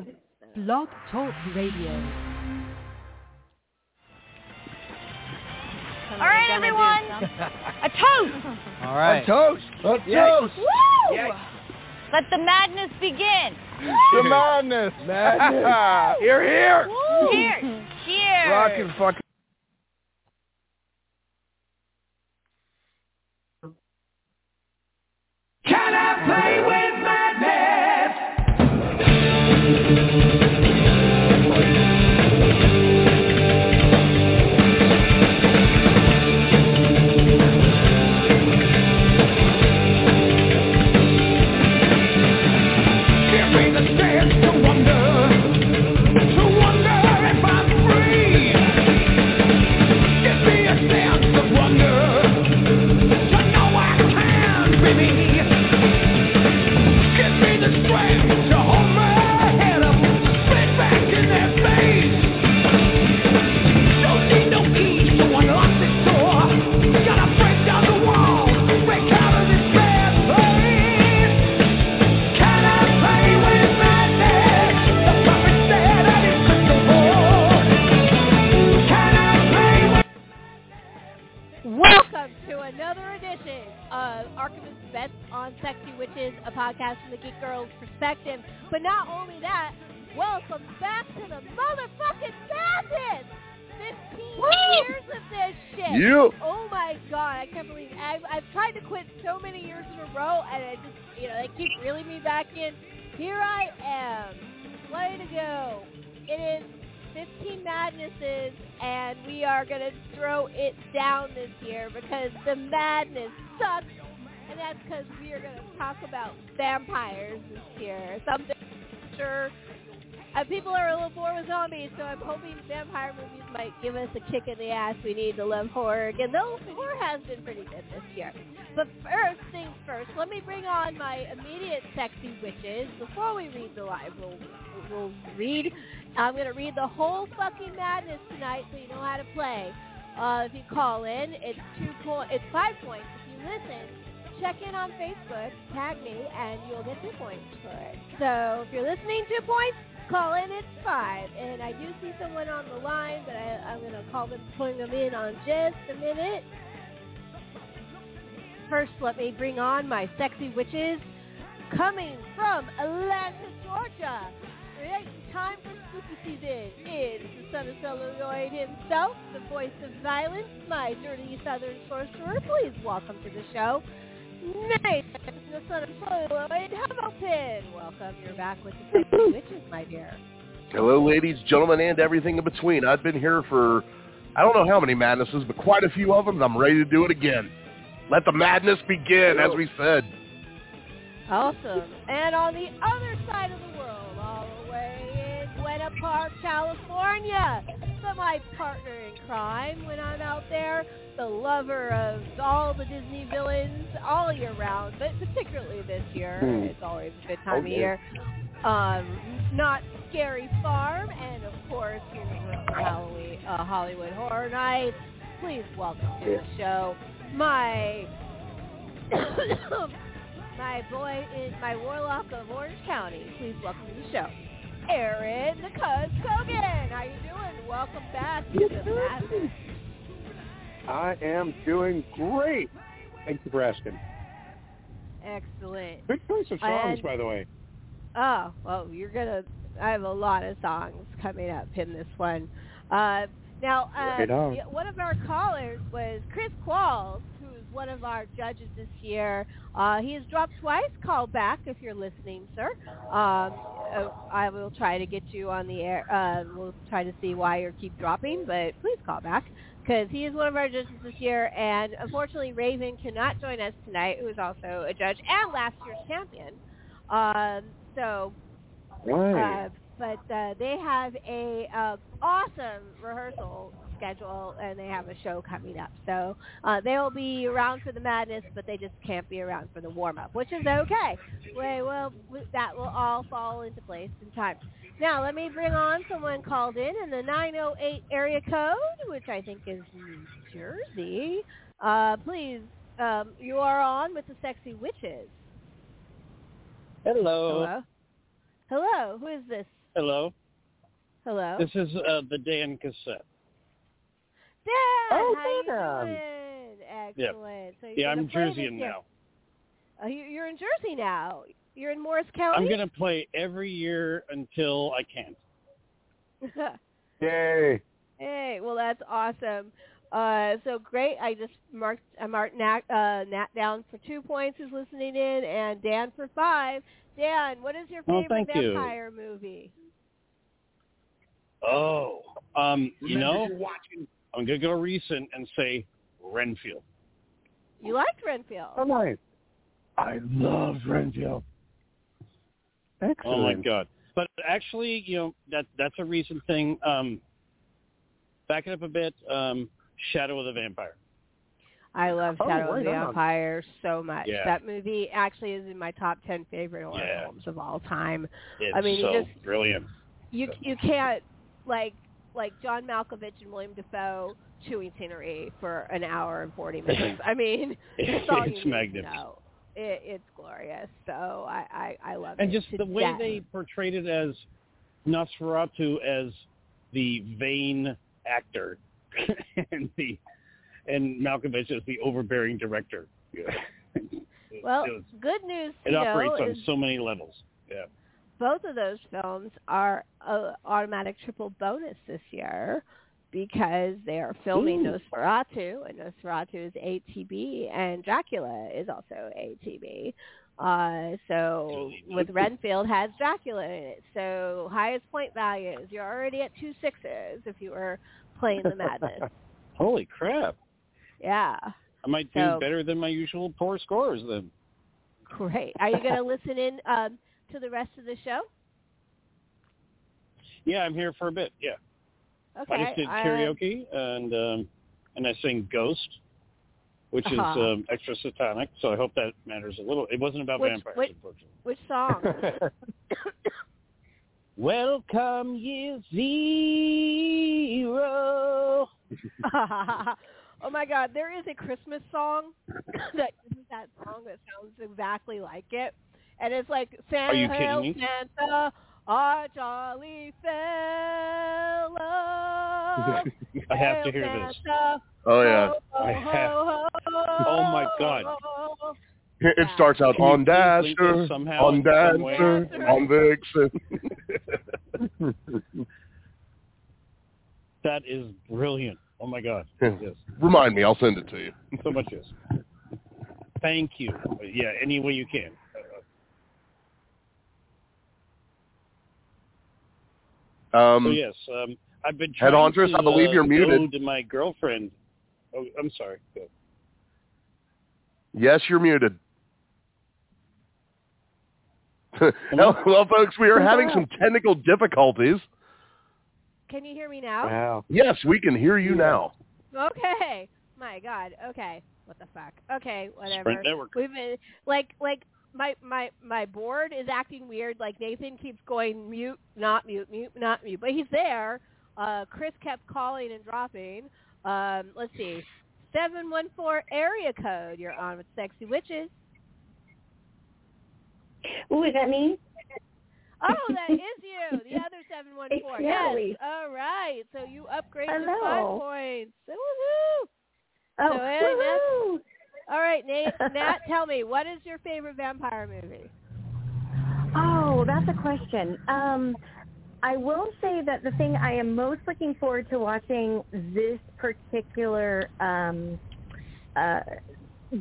Blog Talk Radio. All right, everyone. A toast. All right. A toast. A Yes. toast. Woo! Yes. Let the madness begin. The madness. Madness. You're here, here. Cheers. Cheers. Rockin' fucking. So I'm hoping vampire movies might give us a kick in the ass. We need to love horror again. Though horror has been pretty good this year. But first things first, let me bring on my immediate sexy witches. Before we read the live, we'll, we'll read. I'm going to read the whole fucking madness tonight, so you know how to play. Uh, if you call in, it's two point. It's five points. If you listen, check in on Facebook, tag me, and you'll get two points for it. So if you're listening, two points. Call in, it's five. And I do see someone on the line, but I, I'm going to call them, putting them in on just a minute. First, let me bring on my sexy witches coming from Atlanta, Georgia. Right, time for spooky season. It's the son of celluloid himself, the voice of violence, my dirty southern sorcerer. Please welcome to the show. Nice, the son of celluloid, Hamilton. Welcome, you're back with the sexy witches, my dear. Hello, ladies, gentlemen, and everything in between. I've been here for, I don't know how many madnesses, but quite a few of them, and I'm ready to do it again. Let the madness begin, as we said. Awesome. And on the other side of the way Park, California, the my partner in crime when I'm out there, the lover of all the Disney villains all year round, but particularly this year. Hmm. It's always a good time Oh, of year. Um, Knott's Scary Farm, and of course, Halloween, uh, Hollywood Horror Nights. Please welcome to the show my my boy in my warlock of Orange County. Please welcome to the show, Aaron the Cuz Kogan. How you doing? Welcome back to the madness. I am doing great. Thank you for asking. Excellent. Good choice of songs, And- by the way. Oh, well, you're gonna. I have a lot of songs coming up in this one. Uh, now, uh, Right on. one of our callers was Chris Qualls, one of our judges this year. Uh, he has dropped twice. Call back if you're listening, sir. Um, uh, I will try to get you on the air. Uh, we'll try to see why you keep dropping, but please call back because he is one of our judges this year. And unfortunately, Raven cannot join us tonight, who is also a judge and last year's champion. Um, so Right. uh, but uh, they have a uh, awesome rehearsal schedule, and they have a show coming up. So uh, they'll be around for the madness, but they just can't be around for the warm up, which is okay. We will that will all fall into place in time. Now let me bring on someone called in in the 908 area code, which I think is New Jersey. Uh, please, um, you are on with the sexy witches. Hello. Hello. Hello, who is this? Hello. Hello. This is uh, the Dan cassette. Dan, Oh, how you doing? Excellent. So Yeah, I'm play Jerseyan now. Oh, you- you're in Jersey now. You're in Morris County. I'm gonna play every year until I can't. Yay. hey, well that's awesome. Uh, so great. I just marked I marked Nat, uh, Nat down for two points who's listening in, and Dan for five. Dan, what is your Oh, favorite thank you. vampire movie? Oh, um, you know, watching. I'm gonna go recent and say Renfield. You liked Renfield. Oh, nice. I love Renfield. Excellent. Oh my god! But actually, you know that that's a recent thing. Um, back it up a bit. Um, Shadow of the Vampire. I love Oh, Shadow of the right on. Vampire so much. Yeah. That movie actually is in my top ten favorite horror Yeah. films of all time. It's I mean, you so just- brilliant. You you can't like like John Malkovich and William Dafoe chewing scenery for an hour and forty minutes. I mean, that's all you It's need magnificent. To know. It, it's glorious. So I I, I love and it. And just the way death. they portrayed it as Nosferatu as the vain actor, and the and Malkovich as the overbearing director. It Well, was- good news to it know operates on is so many levels. Yeah. both of those films are a automatic triple bonus this year because they are filming Ooh. Nosferatu, and Nosferatu is ATB, and Dracula is also ATB. Uh, so with Renfield has Dracula in it. So highest point values. You're already at two sixes if you were playing the madness. Holy crap! Yeah. I might do So- better than my usual poor scores then. Great. Are you going to listen in um, to the rest of the show? Yeah, I'm here for a bit. Yeah, Okay. I just did uh, karaoke and um, and I sang Ghost, which is Uh-huh. um, extra satanic. So I hope that matters a little. It wasn't about Which- vampires, which- unfortunately. which song? Welcome year zero. oh my God, there is a Christmas song that is that song that sounds exactly like it, and it's like Santa, you kidding Hail me? Santa, our jolly fellow. I have to Hail hear this. Oh yeah. ho, ho, I have- ho, ho, Oh, my God. ho. It starts out Can on please Dasher, somehow on in some way? Dancer, on Vixen. That is brilliant. Oh my God. Yes. Remind me, I'll send it to you. So much yes. Thank you. Yeah, any way you can. Um, So yes, um, I've been trying Head to I believe uh, you're muted. to my girlfriend. Oh, I'm sorry. Go. Yes, you're muted. well, well, folks, we are having some technical difficulties. Can you hear me now? Wow. Yes, we can hear you now. Okay. My God. Okay. What the fuck? Okay. Whatever. Sprint Network. We've been like like my my my board is acting weird. Like Nathan keeps going mute, not mute, mute, not mute, but he's there. Uh, Chris kept calling and dropping. Um, let's see, seven one four area code. You're on with Sexy Witches. Ooh, is that me? Oh, that is you. The other seven one four. Yes. All right. So you upgrade to five points. Woohoo! Oh, So, woohoo! All right, Nate. Nat, tell me, what is your favorite vampire movie? Oh, that's a question. Um, I will say that the thing I am most looking forward to watching this particular um, uh,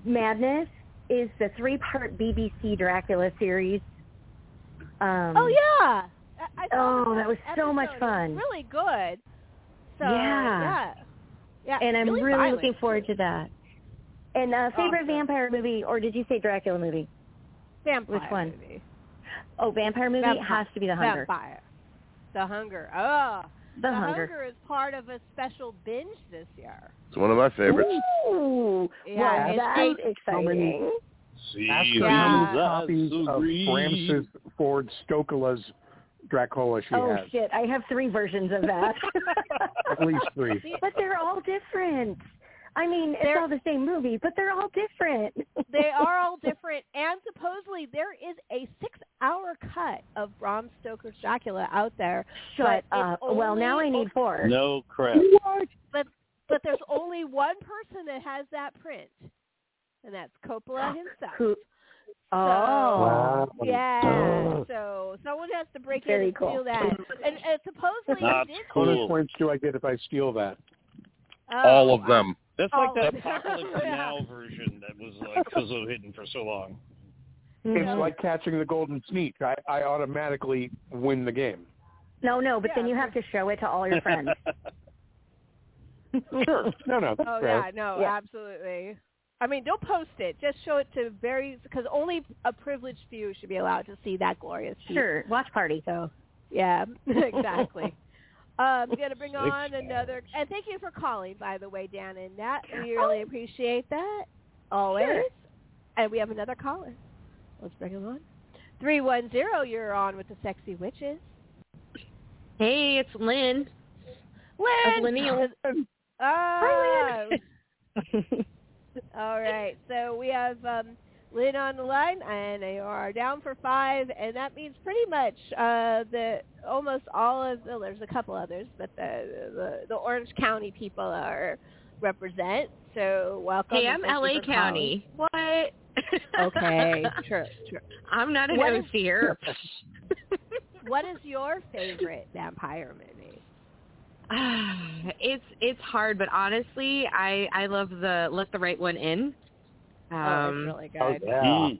madness is the three-part BBC Dracula series. Um, Oh yeah. I, I Oh, that was so much episode. It was fun. really good. So Yeah. yeah. Yeah. and I'm really, really looking forward to that. And uh, favorite Awesome. vampire movie, or did you say Dracula movie? Vampire Which one? movie. Oh, vampire movie Vampire. has to be The Hunger. Vampire. The Hunger. Oh. The, Hunger. is part of a special binge this year. It's one of my favorites. Ooh, Yeah, well, that's eight- exciting. See, Ask her Yeah. how many copies of agree. Francis Ford Coppola's Dracula she oh has. shit, I have three versions of that. At least three. but they're all different. I mean, it's They're- all the same movie, but they're all different. They are all different, and supposedly there is a six-hour cut of Bram Stoker's Dracula out there. Shut but up. It's Well, now I need four. No crap. But but there's only one person that has that print, and that's Coppola himself. Who? Oh. Wow. Yeah. So someone has to break Very in and cool. steal that. And, and supposedly That's Disney. Bonus Cool. points do I get if I steal that? Oh, All of them. That's Oh, like the yeah. Apocalypse Now version that was like was so hidden for so long. Mhm. It's like catching the golden sneak. I, I automatically win the game. No, no, but then you have to show it to all your friends. Sure. No, no. Oh fair. yeah, no, Yeah. absolutely. I mean, don't post it. Just show it to very because only a privileged few should be allowed to see that glorious feat. Sure. Watch party. So, yeah, exactly. um, we're gonna bring on another, and thank you for calling, by the way, Dan and Nat. We really appreciate that always. Sure. And we have another caller. Let's bring him on. Three one zero. You're on with the sexy witches. Hey, it's Lynn. Lynn. Lineal. Ah. All right. So we have um, Lynn on the line, and they are down for five, and that means pretty much uh, the almost all of well, there's a couple others, but the the, the Orange County people are represent. So welcome. Hey, I'm LA for County. What? calling. Okay. True. True. I'm not an What is- overseer. What is your favorite vampire movie? It's it's hard, but honestly, I I love the Let the Right One In. oh, Um, it's really Oh, good. yeah. Mm.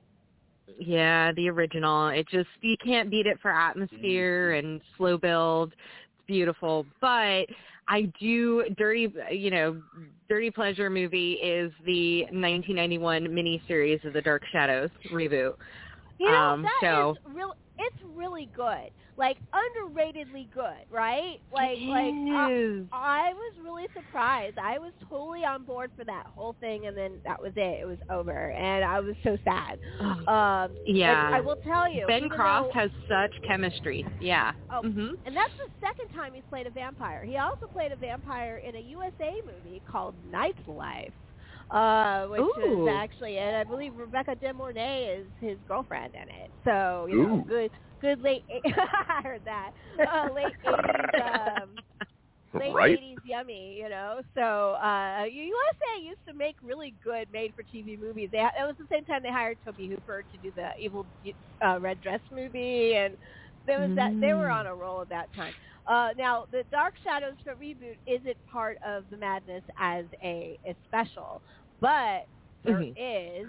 yeah, the original. It just you can't beat it for atmosphere and slow build. It's beautiful, but I do dirty. You know, dirty pleasure movie is the 1991 miniseries of the Dark Shadows reboot. You know, Um, that so- is real. It's really good. Like underratedly good, right? Like like I, I was really surprised. I was totally on board for that whole thing, and then that was it. It was over, and I was so sad. Um, Yeah. I will tell you, Ben even Cross though- has such chemistry. Yeah. Oh, hmm and that's the second time he's played a vampire. He also played a vampire in a USA movie called Night's Life, uh, which Ooh. is actually, and I believe Rebecca De Mornay is his girlfriend in it. So you know, good, good late. I heard that uh, late eighties. Um, late Right? 80s yummy, you know. So uh USA used to make really good made-for-TV movies. They, it was the same time they hired Tobe Hooper to do the Evil uh, Red Dress movie, and there was that they were Mm. on a roll at that time. Uh, now, the Dark Shadows for reboot isn't part of the Madness as a, a special, but there Mhm. is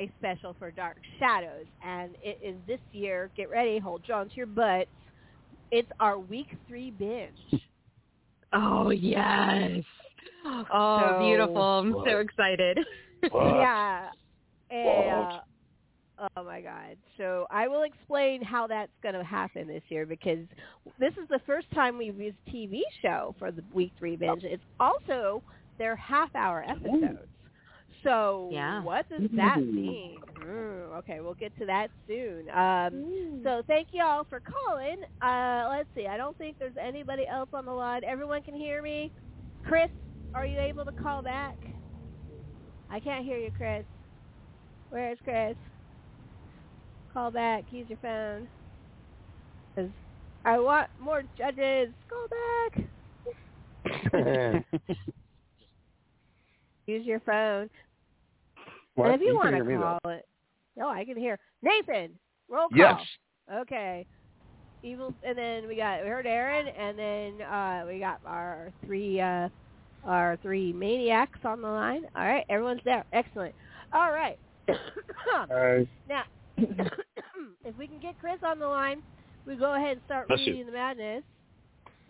a special for Dark Shadows, and it is this year. Get ready, hold on to your butts. It's our week three binge. Oh yes. Oh, So- beautiful! I'm so excited. Yeah. And, uh, oh my God. So I will explain how that's going to happen this year because this is the first time we've used TV show for the week three binge. It's also their half hour episodes. So Yeah. what does that mean? Mm, okay, we'll get to that soon. Um, so thank you all for calling. Uh, let's see. I don't think there's anybody else on the line. Everyone can hear me. Chris, are you able to call back? I can't hear you, Chris. Where is Chris? Call back. Use your phone. 'Cause I want more judges. Call back. Use your phone. What? And if you, can want to me, though. call it, no, I can hear Nathan. Roll call. Yes. Okay. Evil, and then we got we heard Aaron, and then uh, we got our three uh, our three maniacs on the line. All right, everyone's there. Excellent. All right. Uh, now, if we can get Chris on the line, we go ahead and start Bless you. reading the madness.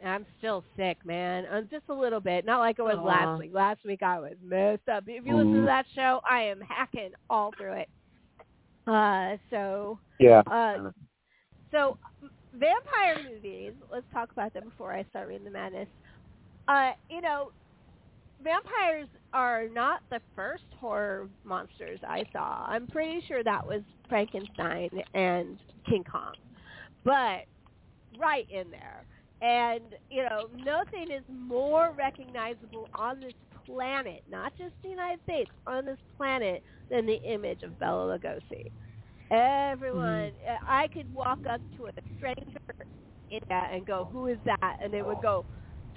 And I'm still sick, man. Uh, just a little bit. Not like it was Aw. last week. Last week I was messed up. If you listen to that show, I am hacking all through it. Uh, so yeah. uh, so, vampire movies. Let's talk about them before I start reading the madness. Uh, you know, vampires are not the first horror monsters I saw. I'm pretty sure that was Frankenstein and King Kong, but right in there. And you know, nothing is more recognizable on this planet, not just the United States, on this planet, than the image of Bela Lugosi. Everyone, uh, I could walk up to a stranger in that and go, "Who is that?" And they would go,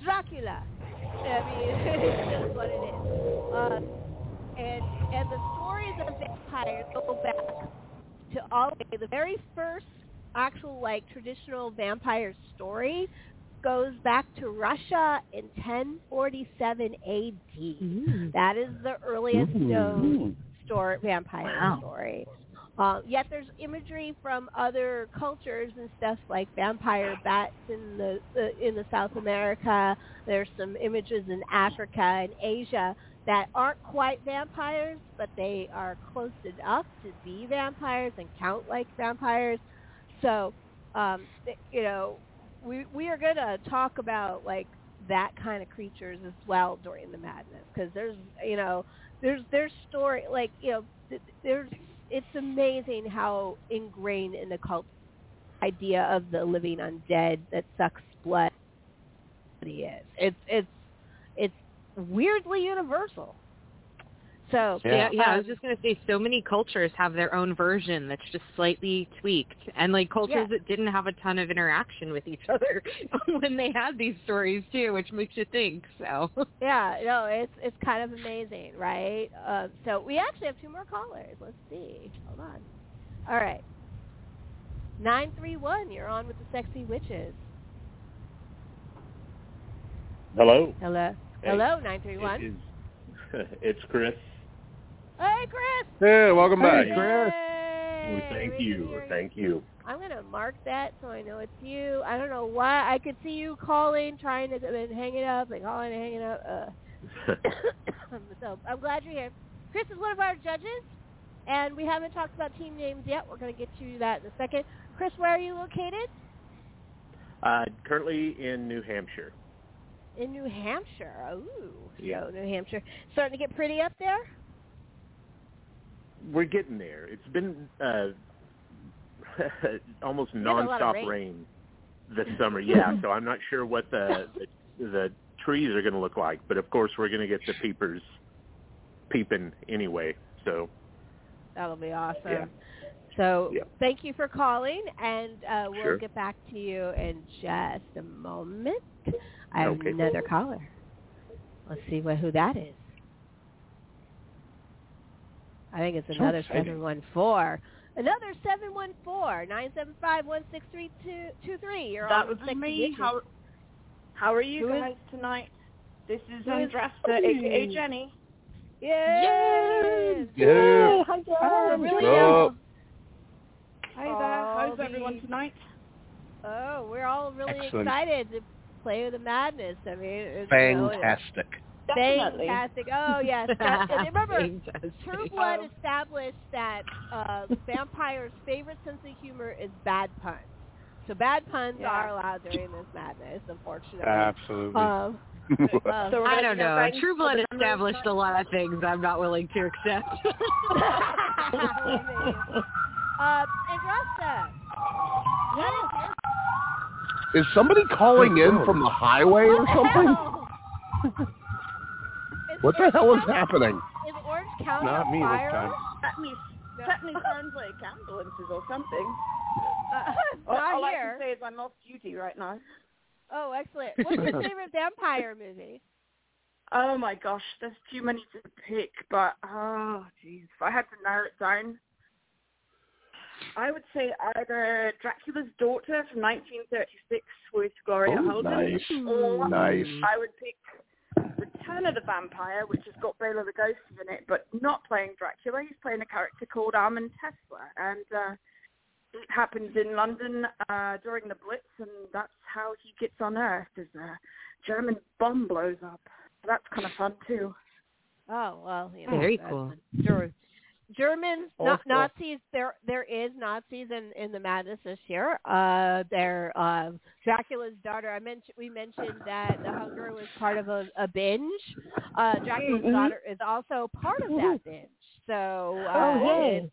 "Dracula." I mean, just what it is. Uh, and and the stories of vampires go back to all the very first actual like traditional vampire story goes back to Russia in 1047 AD. Mm-hmm. That is the earliest mm-hmm. known mm-hmm. story, vampire Wow. story. Uh, yet there's imagery from other cultures and stuff like vampire bats in the, the in the South America. There's some images in Africa and Asia that aren't quite vampires, but they are close enough to be vampires and count like vampires. So, um, you know, we we are going to talk about like that kind of creatures as well during the madness because there's you know there's there's story like you know th- there's it's amazing how ingrained in the cult idea of the living undead that sucks blood is. It's it's it's weirdly universal. So Yeah, yeah. I um, was just gonna say, so many cultures have their own version that's just slightly tweaked, and like cultures Yeah. that didn't have a ton of interaction with each other when they had these stories too, which makes you think. So Yeah, no, it's it's kind of amazing, right? Uh, so we actually have two more callers. Let's see. Hold on. All right. Nine three one. You're on with the sexy witches. Hello. Hello. Hey. Hello. Nine three It one. is- it's Chris. Hey, Chris. Hey, welcome back. Hey, Chris. Yay, thank you. hear Thank you. I'm gonna mark that so I know it's you. I don't know why I could see you calling, trying to then hang it up, and calling and hanging up. Uh, so I'm glad you're here. Chris is one of our judges, and we haven't talked about team names yet. We're gonna get to that in a second. Chris, where are you located? Uh, currently in New Hampshire. In New Hampshire. Ooh, Yeah. so New Hampshire starting to get pretty up there. We're getting there. It's been uh, almost had a lot of nonstop rain. rain. this summer. Yeah, so I'm not sure what the the, the trees are going to look like, but of course we're going to get the peepers peeping anyway. So That'll be awesome. Yeah. So Yeah. thank you for calling, and uh, we'll Sure. get back to you in just a moment. I have Okay. another caller. Let's see what who that is. I think it's another exciting. seven one four. Another seven one four nine seven five one six three two two three. You're That on was me. How how are you Who is- guys tonight? This is who is- Andrasta, aka Jenny. Yes. Yeah. hi Oh, really? What's up? Hi there. How's everyone tonight? Oh, we're all really Excellent. excited to play with the madness. I mean, it's, you know, Fantastic. Definitely. Fantastic. Oh yes. That- and remember, Fantastic. True Blood established that uh, vampires' favorite sense of humor is bad puns. So bad puns Yeah. are allowed during this madness, unfortunately. Absolutely. Um, um, So I don't know. bang True Blood for the numbers. established a lot of things I'm not willing to accept. uh, Androsta, what is your Is somebody calling in from the highway or something? Hell? Is What the hell is happening? Is Orange County Not on me this time. That means No. that means sounds like ambulances or something. Uh, All, not all I can say is I'm off duty right now. Oh, excellent. What's your favorite vampire movie? Oh my gosh, there's too many to pick, but oh jeez, if I had to narrow it down, I would say either Dracula's Daughter from 1936 with Gloria Oh, Holden, nice. or Nice. I would pick Return of the Vampire, which has got Bela Lugosi in it, but not playing Dracula. He's playing a character called Armand Tesla, and uh, it happens in London uh, during the Blitz, and that's how he gets unearthed as a German bomb blows up. So that's kind of fun too. Oh well, you know, Very cool. the Ger- Germans, Oh, not. Nazis. There, there is Nazis in in the madness this year. Uh, there, uh, Dracula's daughter. I mentioned we mentioned that the hunger was part of a, a binge. Uh, Dracula's Mhm. daughter is also part of that binge. So, uh, Oh, it-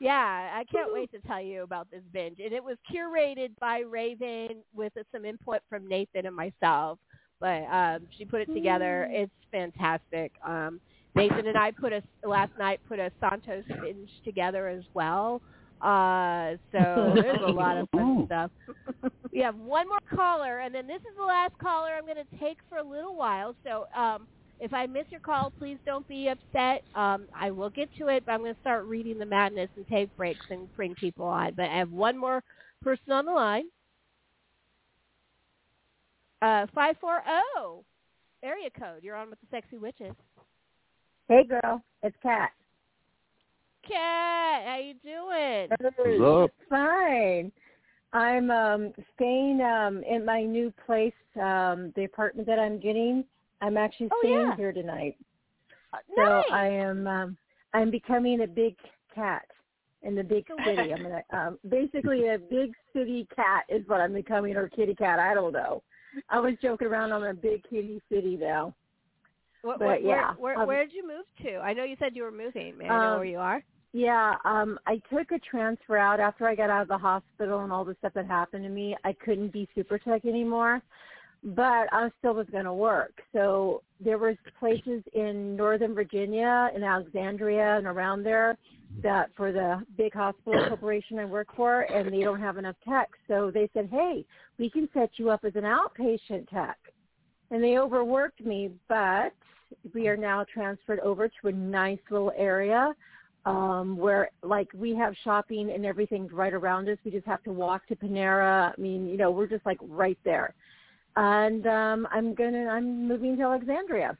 yeah, I can't wait to tell you about this binge. And it was curated by Raven with some input from Nathan and myself. But um, she put it together. It's fantastic. Um, Nathan and I put a last night put a Santos binge together as well. Uh, so there's a lot of fun stuff. We have one more caller, and then this is the last caller I'm going to take for a little while. So um, if I miss your call, please don't be upset. Um, I will get to it, but I'm going to start reading the madness and take breaks and bring people on. But I have one more person on the line. Uh, 540 area code. You're on with the Sexy Witches. Hey, girl, it's Kat. Kat, how you doing? What's up? Fine. I'm um staying um in my new place, um, the apartment that I'm getting. I'm actually Oh, staying yeah. here tonight. Uh, So nice. I am um I'm becoming a big cat in the big city. I'm gonna um basically a big city cat is what I'm becoming or kitty cat, I don't know. I was joking around I'm a big kitty city now. Wh- but wh- yeah, where, where, um, where did you move to? I know you said you were moving. May I know Um, where you are? Yeah, um, I took a transfer out after I got out of the hospital and all the stuff that happened to me. I couldn't be super tech anymore, but I still was going to work. So there was places in Northern Virginia, in Alexandria, and around there that for the big hospital corporation I work for, and they don't have enough techs. So they said, "Hey, we can set you up as an outpatient tech," and they overworked me, but we are now transferred over to a nice little area um where like we have shopping and everything's right around us. We just have to walk to panera. I mean you know we're just like right there. And um i'm gonna i'm moving to alexandria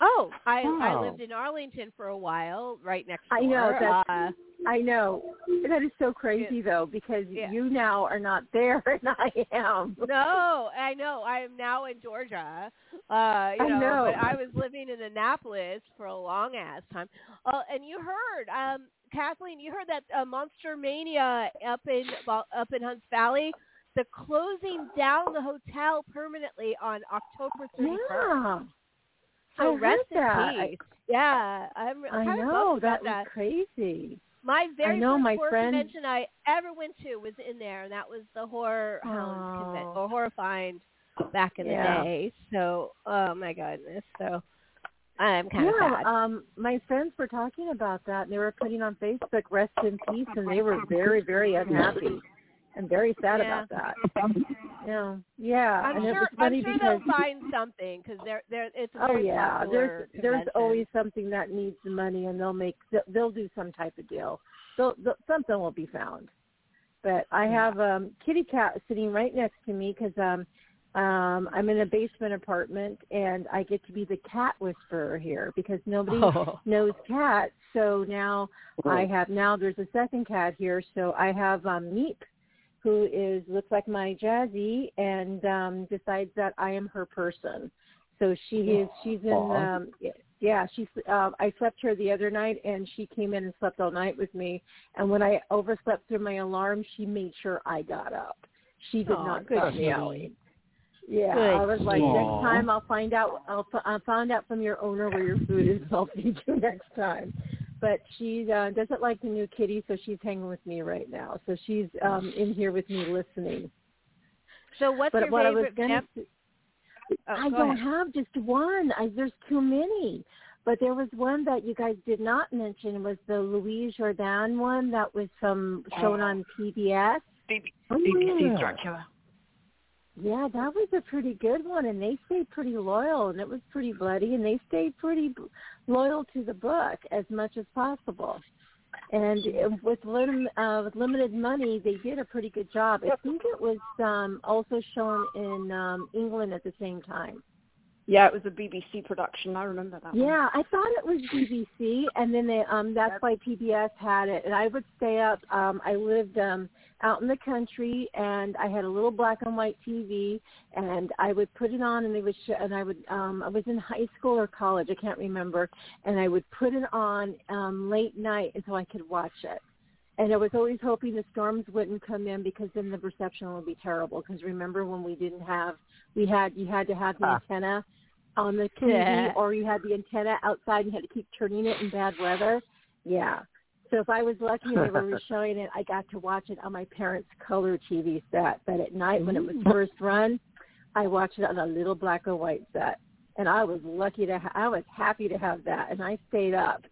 Oh, I I lived in Arlington for a while, right next door. i know that's Uh, i know that is so crazy though because Yeah. you now are not there and i am no, I know. I am now in Georgia. Uh, you I know, know. but I was living in Annapolis for a long ass time. Uh, and you heard, um, Kathleen, you heard that uh, Monster Mania up in up in Hunts Valley. The closing down the hotel permanently on October 31st. yeah So I rest in that. peace. Yeah, I'm i kind of know that was crazy My very know, first my horror friend- convention I ever went to was in there, and that was the Horror Hounds convention, Oh. or Horror Find back in Yeah. the day. So, oh my goodness. So, I'm kind of yeah, sad. um, my friends were talking about that, and they were putting on Facebook "Rest in Peace," and they were very, very unhappy and very sad Yeah. about that. Yeah, yeah, I'm and it sure. was funny I'm sure because they'll find something because they're they're. It's a oh yeah, popular there's there's always something that needs the money, and they'll make they'll, they'll do some type of deal. They'll, they'll, something will be found. But I have um kitty cat sitting right next to me because um um I'm in a basement apartment and I get to be the cat whisperer here because nobody Oh. knows cats. So now I have now there's a second cat here. So I have um Meep who is looks like my Jazzy and um decides that I am her person. So she is she's in um yeah, she's um I slept here the other night and she came in and slept all night with me and when I overslept through my alarm she made sure I got up. She did Aw, not good stop kitty. meowing. Yeah, Good I was like, kitty. next time I'll find out. I'll f- I'll find out from your owner where your food is. I'll feed you next time. But she uh, doesn't like the new kitty, so she's hanging with me right now. So she's um in here with me listening. So, what's but your what I was favorite? gonna, Yep. Oh, I go don't ahead. have just one. I, there's too many. But there was one that you guys did not mention was the Louis Jourdan one that was um shown on PBS. BBC Dracula. Yeah, that was a pretty good one, and they stayed pretty loyal, and it was pretty bloody, and they stayed pretty loyal to the book as much as possible. And with, lim- uh, with limited money, they did a pretty good job. I think it was um, also shown in um, England at the same time. Yeah, it was a BBC production. I remember that. one. Yeah, I thought it was BBC, and then they um that's why PBS had it. And I would stay up. Um, I lived um out in the country, and I had a little black and white TV, and I would put it on, and they would sh- and I would um I was in high school or college, I can't remember, and I would put it on um late night until I could watch it. And I was always hoping the storms wouldn't come in because then the reception would be terrible. Because remember when we didn't have, we had you had to have the Ah. antenna on the TV, Yeah. or you had the antenna outside and you had to keep turning it in bad weather. Yeah. So if I was lucky and they were showing it, I got to watch it on my parents' color TV set. But at night when it was first run, I watched it on a little black and white set, and I was lucky to. Ha- I was happy to have that, and I stayed up.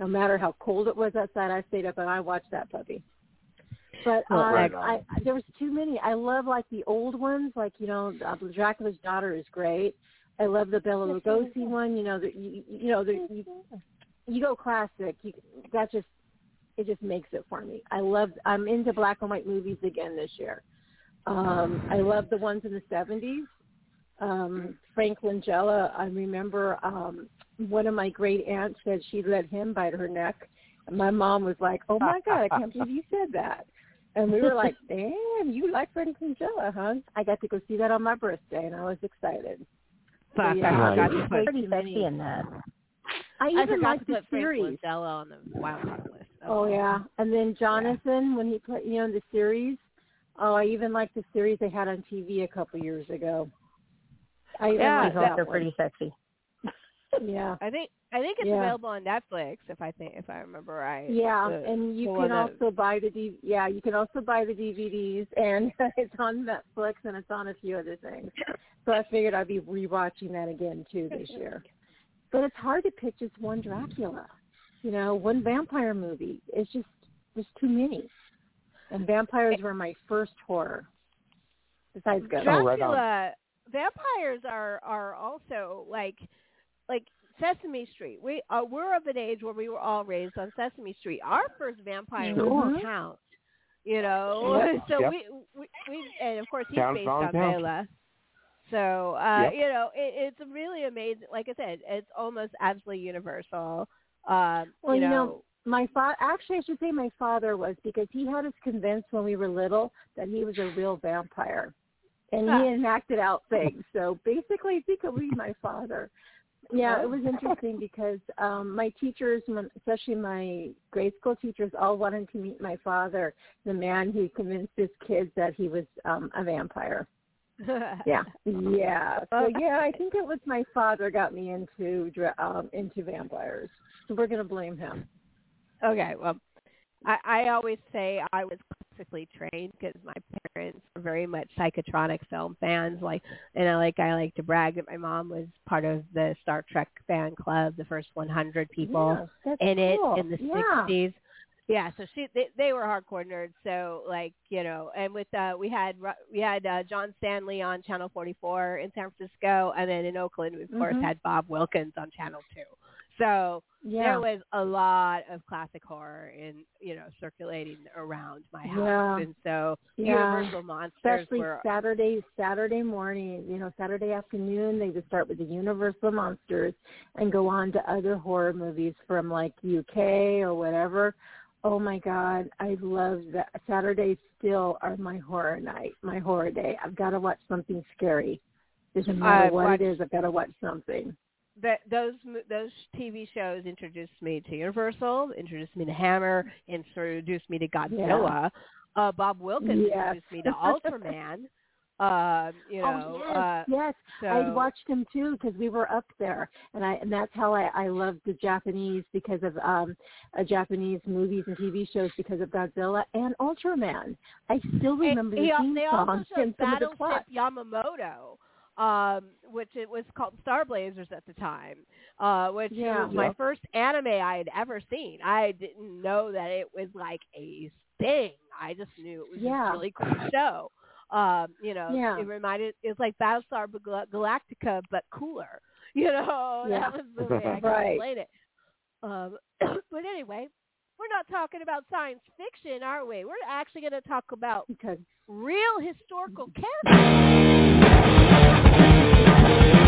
No matter how cold it was outside, I stayed up and I watched that puppy. But uh, Right I. I, there was too many. I love like the old ones, like you know, uh, Dracula's Daughter is great. I love the Bela Lugosi one. You know, the you, you know the you, you go classic. You, that just it just makes it for me. I love. I'm into black and white movies again this year. Um, I love the ones in the '70s. Um, Frank Langella. I remember um, one of my great aunts said she let him bite her neck. And my mom was like, "Oh my God, I can't believe you said that." And we were like, "Damn, you like Frank Langella, huh?" I got to go see that on my birthday, and I was excited. So, Fuck, yeah, I forgot to was put pretty too sexy many. in that. I I even forgot like the put Frank series. On the wild card list. Oh yeah, and then Jonathan when he played, you know, in the series. Oh, I even like the series they had on TV a couple years ago. I even Yeah, like that- that They're one. pretty sexy. Yeah. I think I think it's Yeah. available on Netflix if I think if I remember right. Yeah, The- and you can one that- also buy the D- yeah, you can also buy the DVDs, and it's on Netflix and it's on a few other things. So I figured I'd be rewatching that again too this year. But it's hard to pick just one Dracula, you know, one vampire movie. It's just there's too many, and vampires eh were my first horror. Besides ghosts. Dracula oh, vampires are are also like like Sesame Street. We uh, we're of an age where we were all raised on Sesame Street. Our first vampire Sure. was Count. You know, Yep, so yep. we, we we and of course he's Count's based on on Count. Bela. So uh, Yep. you know, it, it's really amazing. Like I said, it's almost absolutely universal. Um, Well, you you know, know, my father actually I should say my father was because he had us convinced when we were little that he was a real vampire. And he enacted out things. So basically he could be my father. Yeah, it was interesting because um my teachers, especially my grade school teachers, all wanted to meet my father, the man who convinced his kids that he was um a vampire. Yeah, yeah. So yeah, I think it was my father got me into um into vampires. So we're gonna blame him. Okay, well, I, I always say I was classically trained because my parents were very much psychotronic film fans. Like, and I like I like to brag that my mom was part of the Star Trek fan club, the first 100 people Yeah, in cool. it in the Yeah. 60s. Yeah, so she they, they were hardcore nerds. So like you know, and with uh we had we had uh, John Stanley on Channel 44 in San Francisco, and then in Oakland we of course Mhm. had Bob Wilkins on Channel 2. So Yeah. there was a lot of classic horror in you know circulating around my house, Yeah. and so Yeah. Universal monsters Especially were Saturday, Saturday morning, you know, Saturday afternoon, they would start with the Universal Monsters and go on to other horror movies from like UK or whatever. Oh my God, I love that. Saturdays still are my horror night, my horror day. I've got to watch something scary. Doesn't matter I've what watched- it is, I've got to watch something. That those those TV shows introduced me to Universal, introduced me to Hammer, introduced me to Godzilla. Uh, Bob Wilkins Yes. introduced me to Ultraman. Um, you know, oh, yes, uh, yes. so I watched him too because we were up there, and I and that's how I I loved the Japanese because of um uh, Japanese movies and TV shows because of Godzilla and Ultraman. I still remember he, the theme they also songs showed and some of the Battleship plots. Yamamoto, um, which it was called Star Blazers at the time, uh, which Yeah. was my Yep. first anime I had ever seen. I didn't know that it was like a thing. I just knew it was Yeah. a really cool show. Um, you know, Yeah. it reminded it was like Battlestar Galactica but cooler. You know, Yeah. that was the way I could Right. explain it. Um, but anyway, we're not talking about science fiction, are we? We're actually going to talk about because real historical characters. Yeah.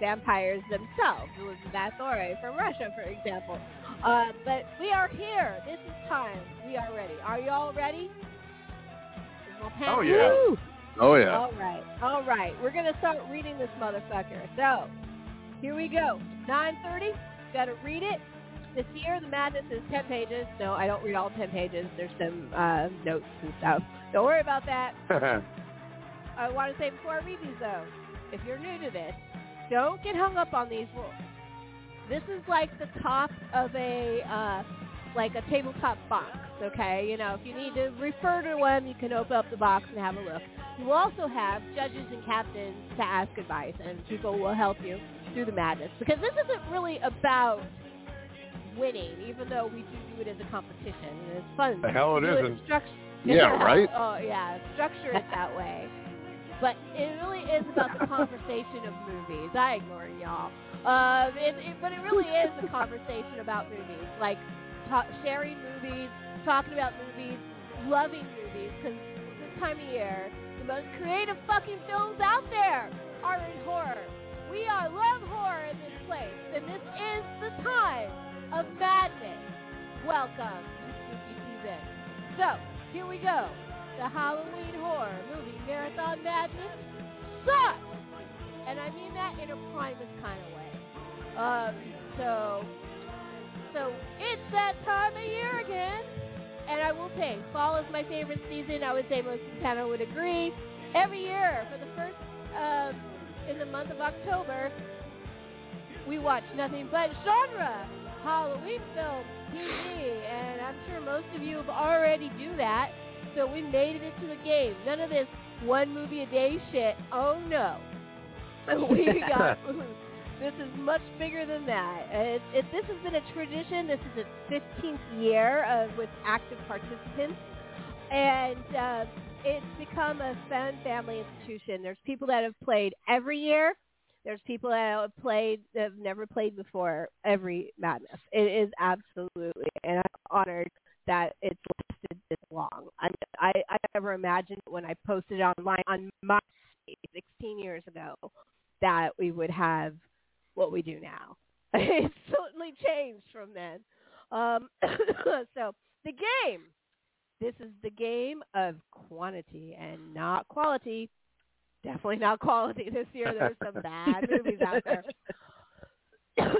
Vampires themselves. Elizabeth Bathory from Russia, for example. Uh, but we are here. This is time. We are ready. Are you all ready? Oh, yeah. Oh, yeah. All right. All right. We're going to start reading this motherfucker. So, here we go. 9.30. Got to read it. This year, the madness is 10 pages. No, I don't read all 10 pages. There's some uh, notes and stuff. Don't worry about that. I want to say before I read these, though, if you're new to this, don't get hung up on these rules. This is like the top of a, uh, like a tabletop box, okay? You know, if you need to refer to one, you can open up the box and have a look. You also have judges and captains to ask advice, and people will help you through the madness. Because this isn't really about winning, even though we do do it as a competition. And it's fun. The hell it isn't. struct- Yeah, right? Oh, yeah. Structure it that way. But it really is about the conversation of movies. I ignore y'all. Um, it, it, but it really is a conversation about movies, like ta- sharing movies, talking about movies, loving movies. Because this time of year, the most creative fucking films out there are in horror. We are love horror in this place, and this is the time of madness. Welcome to spooky season. So here we go. The Halloween horror movie marathon madness sucks, and I mean that in a Primus kind of way. Um, so, so it's that time of year again, and I will say fall is my favorite season. I would say most of the would agree. Every year for the first um, in the month of October, we watch nothing but genre Halloween films, TV, and I'm sure most of you have already do that. So we made it into the game. None of this one movie a day shit. Oh no, we got. this is much bigger than that. It, it, this has been a tradition. This is its 15th year of, with active participants, and uh, it's become a fun family institution. There's people that have played every year. There's people that have played that have never played before every madness. It is absolutely, and I'm honored that it's lasted this long. I I, I never imagined when I posted online on my 16 years ago that we would have what we do now. it's certainly changed from then. Um, so the game. This is the game of quantity and not quality. Definitely not quality this year. There's some bad movies out there.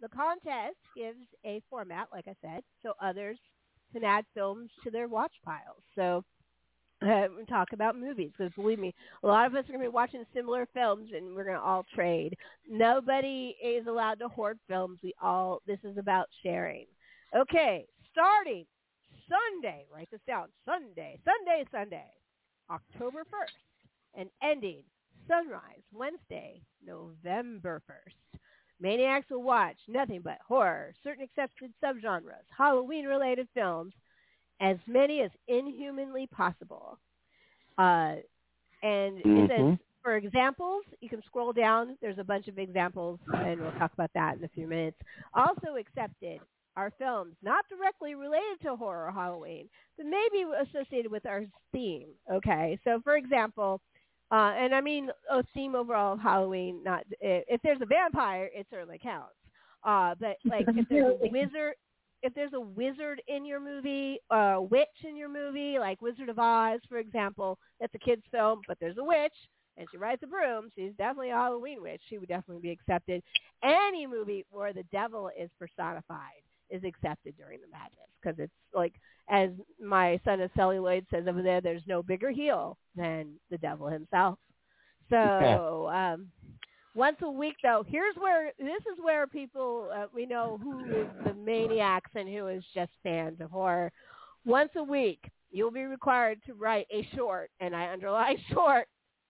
the contest gives a format, like I said, so others can add films to their watch piles. So uh, talk about movies because believe me, a lot of us are going to be watching similar films, and we're going to all trade. Nobody is allowed to hoard films. We all this is about sharing. Okay, starting Sunday. Write this down. Sunday, Sunday, Sunday, October first, and ending sunrise Wednesday, November first. Maniacs will watch nothing but horror, certain accepted subgenres, Halloween-related films, as many as inhumanly possible. Uh, and it says, Mhm. for examples, you can scroll down. There's a bunch of examples, and we'll talk about that in a few minutes. Also accepted are films not directly related to horror or Halloween, but maybe associated with our theme. Okay, so for example, uh, and I mean a theme overall of Halloween. Not if if there's a vampire, it certainly counts. Uh, but like if there's a wizard, if there's a wizard in your movie, a witch in your movie, like Wizard of Oz, for example, that's a kids film, but there's a witch and she rides a broom. She's definitely a Halloween witch. She would definitely be accepted. Any movie where the devil is personified is accepted during the madness because it's like, as my son of celluloid says over there, there's no bigger heel than the devil himself. So um, once a week, though, here's where this is where people uh, we know who is the maniacs and who is just fans of horror. Once a week, you'll be required to write a short, and I underline short,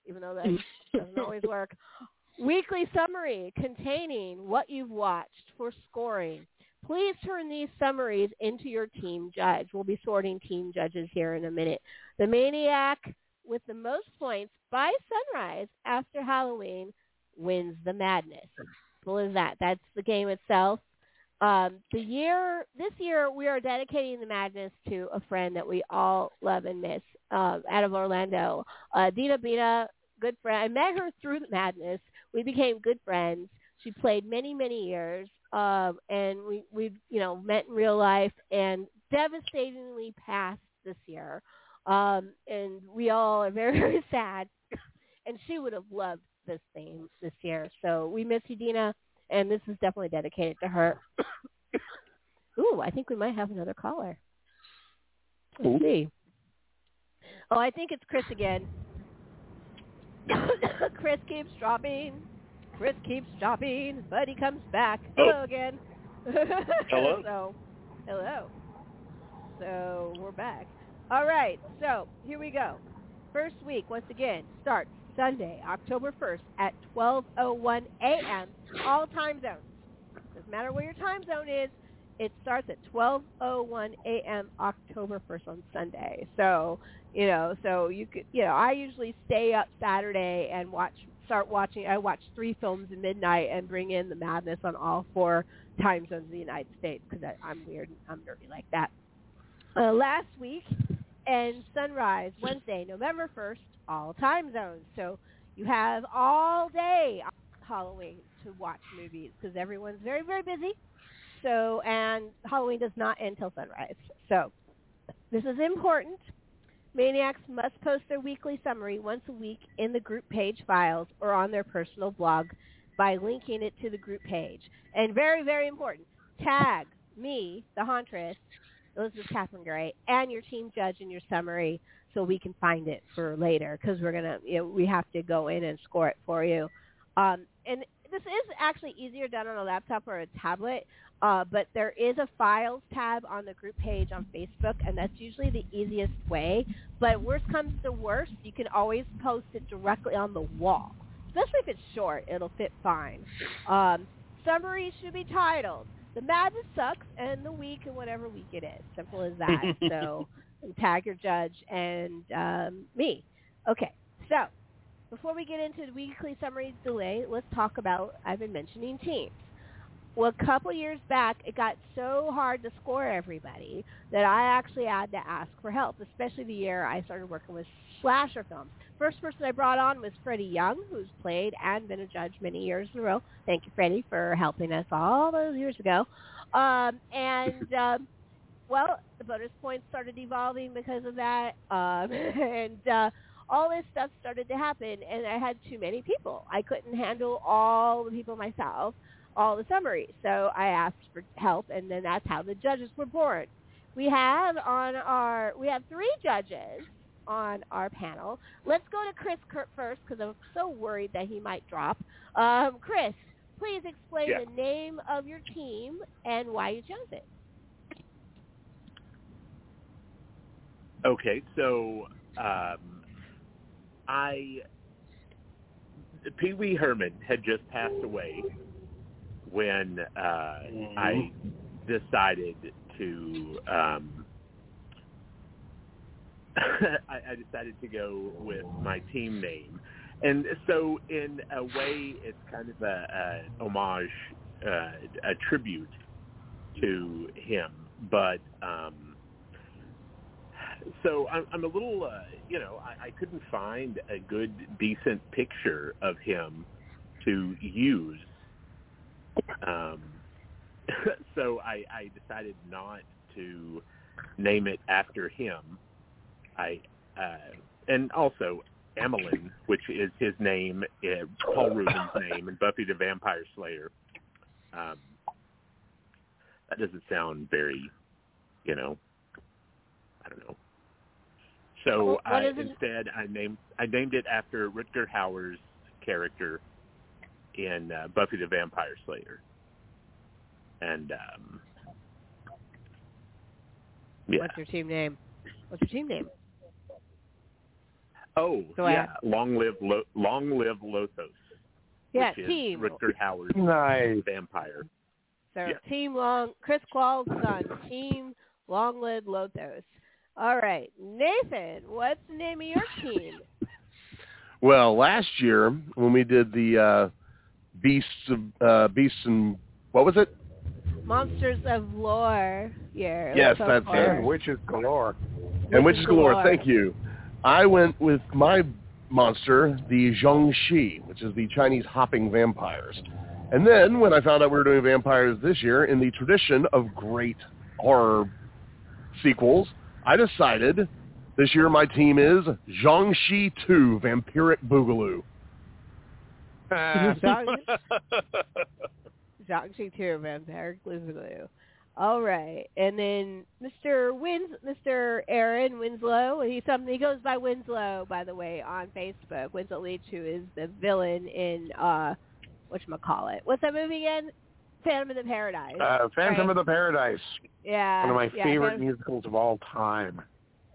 even though that doesn't always work. Weekly summary containing what you've watched for scoring. Please turn these summaries into your team judge. We'll be sorting team judges here in a minute. The maniac with the most points by sunrise after Halloween wins the madness. Simple as that. That's the game itself. Um, the year this year we are dedicating the madness to a friend that we all love and miss uh, out of Orlando. Uh, Dina Bina, good friend. I met her through the madness. We became good friends. She played many many years, um, and we we you know met in real life and devastatingly passed this year. Um, and we all are very very sad. and she would have loved this theme this year. So we miss you, Dina and this is definitely dedicated to her. Ooh, I think we might have another caller. Let's see. Oh, I think it's Chris again. Chris keeps dropping. Chris keeps dropping, but he comes back. Oh. Hello Oh. again. Hello. so, hello. So we're back. All right. So here we go. First week, once again, starts Sunday, October 1st at 12:01 a.m. All time zones. Doesn't matter where your time zone is. It starts at 12:01 a.m. October 1st on Sunday. So you know, so you could, you know, I usually stay up Saturday and watch, start watching. I watch three films at midnight and bring in the madness on all four time zones of the United States because I'm weird. and I'm dirty like that. Uh, last week and sunrise Wednesday, November 1st, all time zones. So you have all day Halloween to watch movies because everyone's very, very busy. So, and Halloween does not end till sunrise. So this is important. Maniacs must post their weekly summary once a week in the group page files or on their personal blog by linking it to the group page. And very, very important, tag me, the Hauntress, Elizabeth Catherine Gray, and your team judge in your summary so we can find it for later because we're gonna, you know, we have to go in and score it for you. Um, and this is actually easier done on a laptop or a tablet, uh, but there is a files tab on the group page on Facebook, and that's usually the easiest way. But worst comes to worst, you can always post it directly on the wall. Especially if it's short, it'll fit fine. Um, summary should be titled "The Madness Sucks" and the week and whatever week it is. Simple as that. so tag your judge and um, me. Okay, so before we get into the weekly summary delay, let's talk about I've been mentioning teams. Well, a couple years back, it got so hard to score everybody that I actually had to ask for help, especially the year I started working with slasher films. First person I brought on was Freddie Young, who's played and been a judge many years in a row. Thank you, Freddie, for helping us all those years ago. Um, and um, well, the bonus points started evolving because of that, um, and uh, all this stuff started to happen. And I had too many people. I couldn't handle all the people myself, all the summaries. So I asked for help, and then that's how the judges were born. We have on our we have three judges on our panel. Let's go to Chris Kurt first because I'm so worried that he might drop. Um, Chris, please explain Yeah. the name of your team and why you chose it. Okay, so um, I Pee Wee Herman had just passed away when uh, I decided to. Um, I, I decided to go with my team name, and so in a way, it's kind of a, a homage, uh, a tribute to him. But um, so I'm, I'm a little, uh, you know, I, I couldn't find a good, decent picture of him to use. Um, so I, I decided not to name it after him. I uh, and also Amilyn, which is his name, uh, Paul Reubens' name, and Buffy the Vampire Slayer. Um, that doesn't sound very, you know, I don't know. So I, instead, I named I named it after Rutger Hauer's character in uh, Buffy the Vampire Slayer, and um, yeah. What's your team name? What's your team name? Oh, Go ahead. yeah. Long live Lo- Long live Lothos. Yeah, which team. is Rutger Hauer's Nice. vampire. So Yeah. Team Long, Chris Quall's son, Team Long Live Lothos. All right, Nathan, what's the name of your team? Well, last year when we did the uh, beasts of uh, beasts and what was it? Monsters of Lore. Yeah. Yes, so that's it. And witches galore. and Witches Witches Galore. Galore. Thank you. I went with my monster, the Jiangshi, which is the Chinese hopping vampires. And then when I found out we were doing vampires this year, in the tradition of great horror sequels, I decided this year my team is Jiangshi 2, Vampiric Boogaloo. Jiangshi too, Vampiric Boogaloo. All right, and then Mr. Wins, Mr. Aaron Winslow. He something he goes by Winslow, by the way, on Facebook. Winslow Leach, who is the villain in uh, what call it? What's that movie again? Phantom of the Paradise. Uh, Phantom right? of the Paradise. yeah, One of my yeah, favorite Phantom- musicals of all time.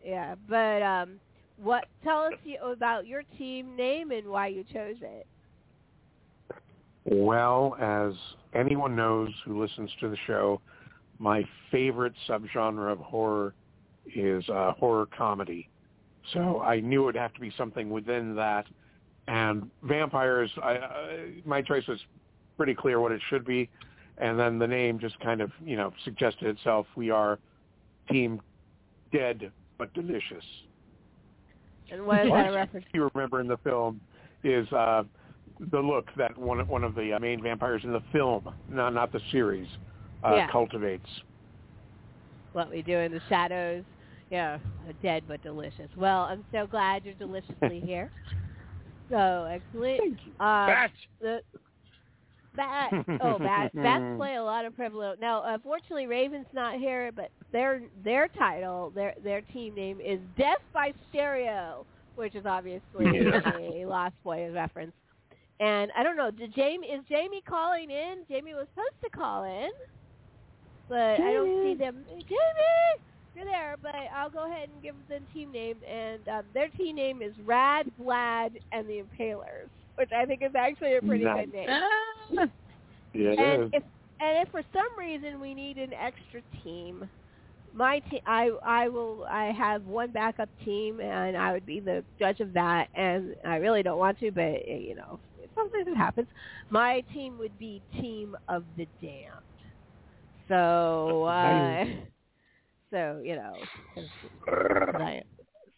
Yeah, but um, what? Tell us about your team name and why you chose it. Well, as anyone knows who listens to the show, my favorite subgenre of horror is uh, horror comedy. So I knew it would have to be something within that. And vampires, I, I, my choice was pretty clear what it should be. And then the name just kind of, you know, suggested itself. We are Team Dead but Delicious. And what is that reference? you remember in the film is uh, the look that one one of the uh, main vampires in the film, not not the series, uh, Yeah. cultivates. what we do in the shadows. Yeah, dead but delicious. Well, I'm so glad you're deliciously here. So excellent. Thank you. Uh, Bat. Oh, bat. Bats play a lot of prevalent. Now, unfortunately, Raven's not here, but their their title, their their team name is Death by Stereo, which is obviously Yeah. a Lost Boys reference. And I don't know, did Jamie is Jamie calling in? Jamie was supposed to call in, but I don't see them. Jamie, you're there, but I'll go ahead and give them team name, and um, their team name is Rad, Vlad, and the Impalers, which I think is actually a pretty Nice. good name. Yeah, it and is. if and if for some reason we need an extra team, my team, I I will I have one backup team, and I would be the judge of that. And I really don't want to, but eh, you know, sometimes it happens. My team would be Team of the Damned. So uh, so you know,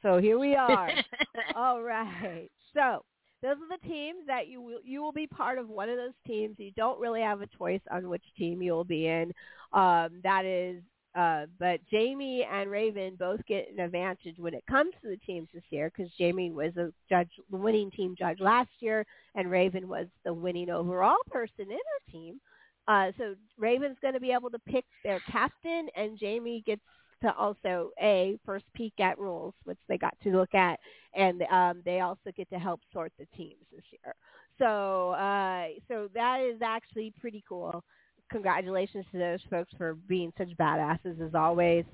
so here we are. All right. So those are the teams that you will you will be part of one of those teams. You don't really have a choice on which team you will be in. Um, that is, uh, but Jamie and Raven both get an advantage when it comes to the teams this year because Jamie was a judge, the winning team judge last year, and Raven was the winning overall person in her team. Uh, so Raven's going to be able to pick their captain, and Jamie gets to also a first peek at rules, which they got to look at, and um, they also get to help sort the teams this year. So, uh, so that is actually pretty cool. Congratulations to those folks for being such badasses as always.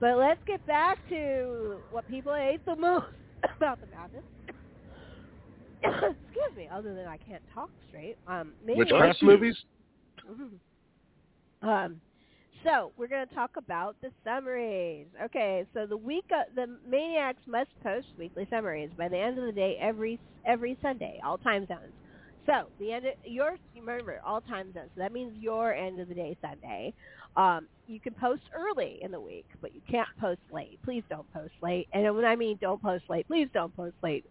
But let's get back to what people hate the most about the madness. Excuse me. Other than I can't talk straight. Um, Witchcraft Maniacs- movies? Mhm. Um, so we're going to talk about the summaries. Okay, so the week uh, the maniacs must post weekly summaries by the end of the day every every Sunday, all time zones. So the end of your remember all time zones. So that means your end of the day Sunday. Um, you can post early in the week, but you can't post late. Please don't post late. And when I mean don't post late, please don't post late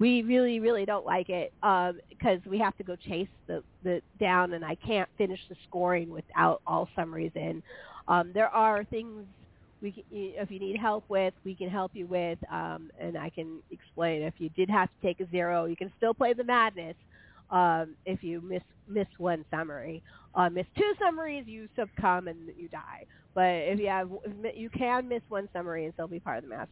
we really really don't like it because we have to go chase the the down and I can't finish the scoring without all summaries in. Um, there are things we can, if you need help with, we can help you with, um, and I can explain. If you did have to take a zero, you can still play the madness. Um, if you miss miss one summary, uh, miss two summaries, you succumb and you die. But if you have, you can miss one summary and still be part of the mass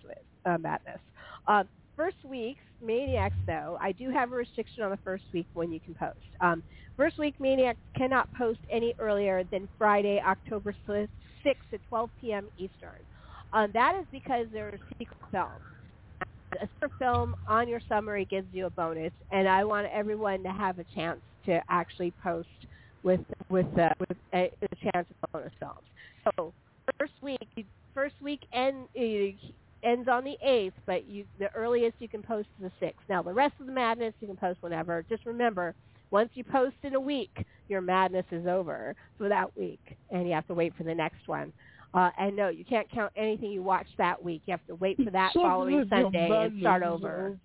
uh, madness. Uh, first week's Maniacs, though, I do have a restriction on the first week when you can post. Um, first week Maniacs cannot post any earlier than Friday, October 6th at 12 p.m. Eastern. Um, that is because there are secret films. A secret film on your summary gives you a bonus, and I want everyone to have a chance to actually post with with uh, with a, a chance of bonus films. So first week, first week end uh, ends on the eighth, but you the earliest you can post is the sixth. Now the rest of the madness you can post whenever. Just remember, Once you post in a week, your madness is over for that week, and you have to wait for the next one. Uh, and no, you can't count anything you watch that week. You have to wait for that following Sunday and start over.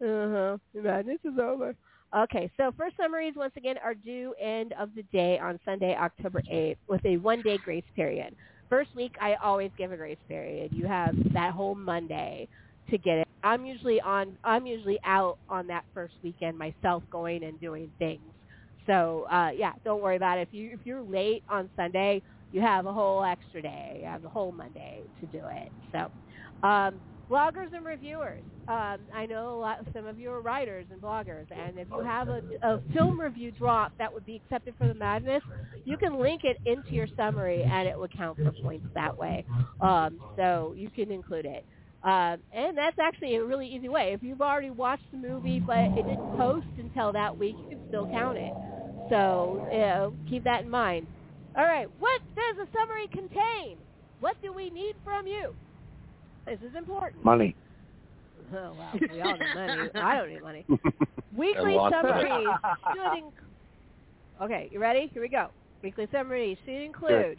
Uh-huh. Your madness is over. Okay, so first summaries once again are due end of the day on Sunday, October 8th, with a one-day grace period. First week, I always give a grace period. You have that whole Monday to get it. I'm usually on. I'm usually out on that first weekend myself, going and doing things. So uh, yeah, don't worry about it. If you if you're late on Sunday, you have a whole extra day. You have the whole Monday to do it. So. Um, bloggers and reviewers. Um, I know a lot. Some of you are writers and bloggers, and if you have a, a film review drop that would be accepted for the madness, you can link it into your summary, and it would count for points that way. Um, so you can include it. Um, and that's actually a really easy way. If you've already watched the movie but it didn't post until that week, you can still count it. So you know, keep that in mind. All right, what does a summary contain? What do we need from you? This is important. Money. Oh wow, we all need money. I don't need money. Weekly And lots of it. summaries should inc- Okay, you ready? Here we go. Weekly summaries should include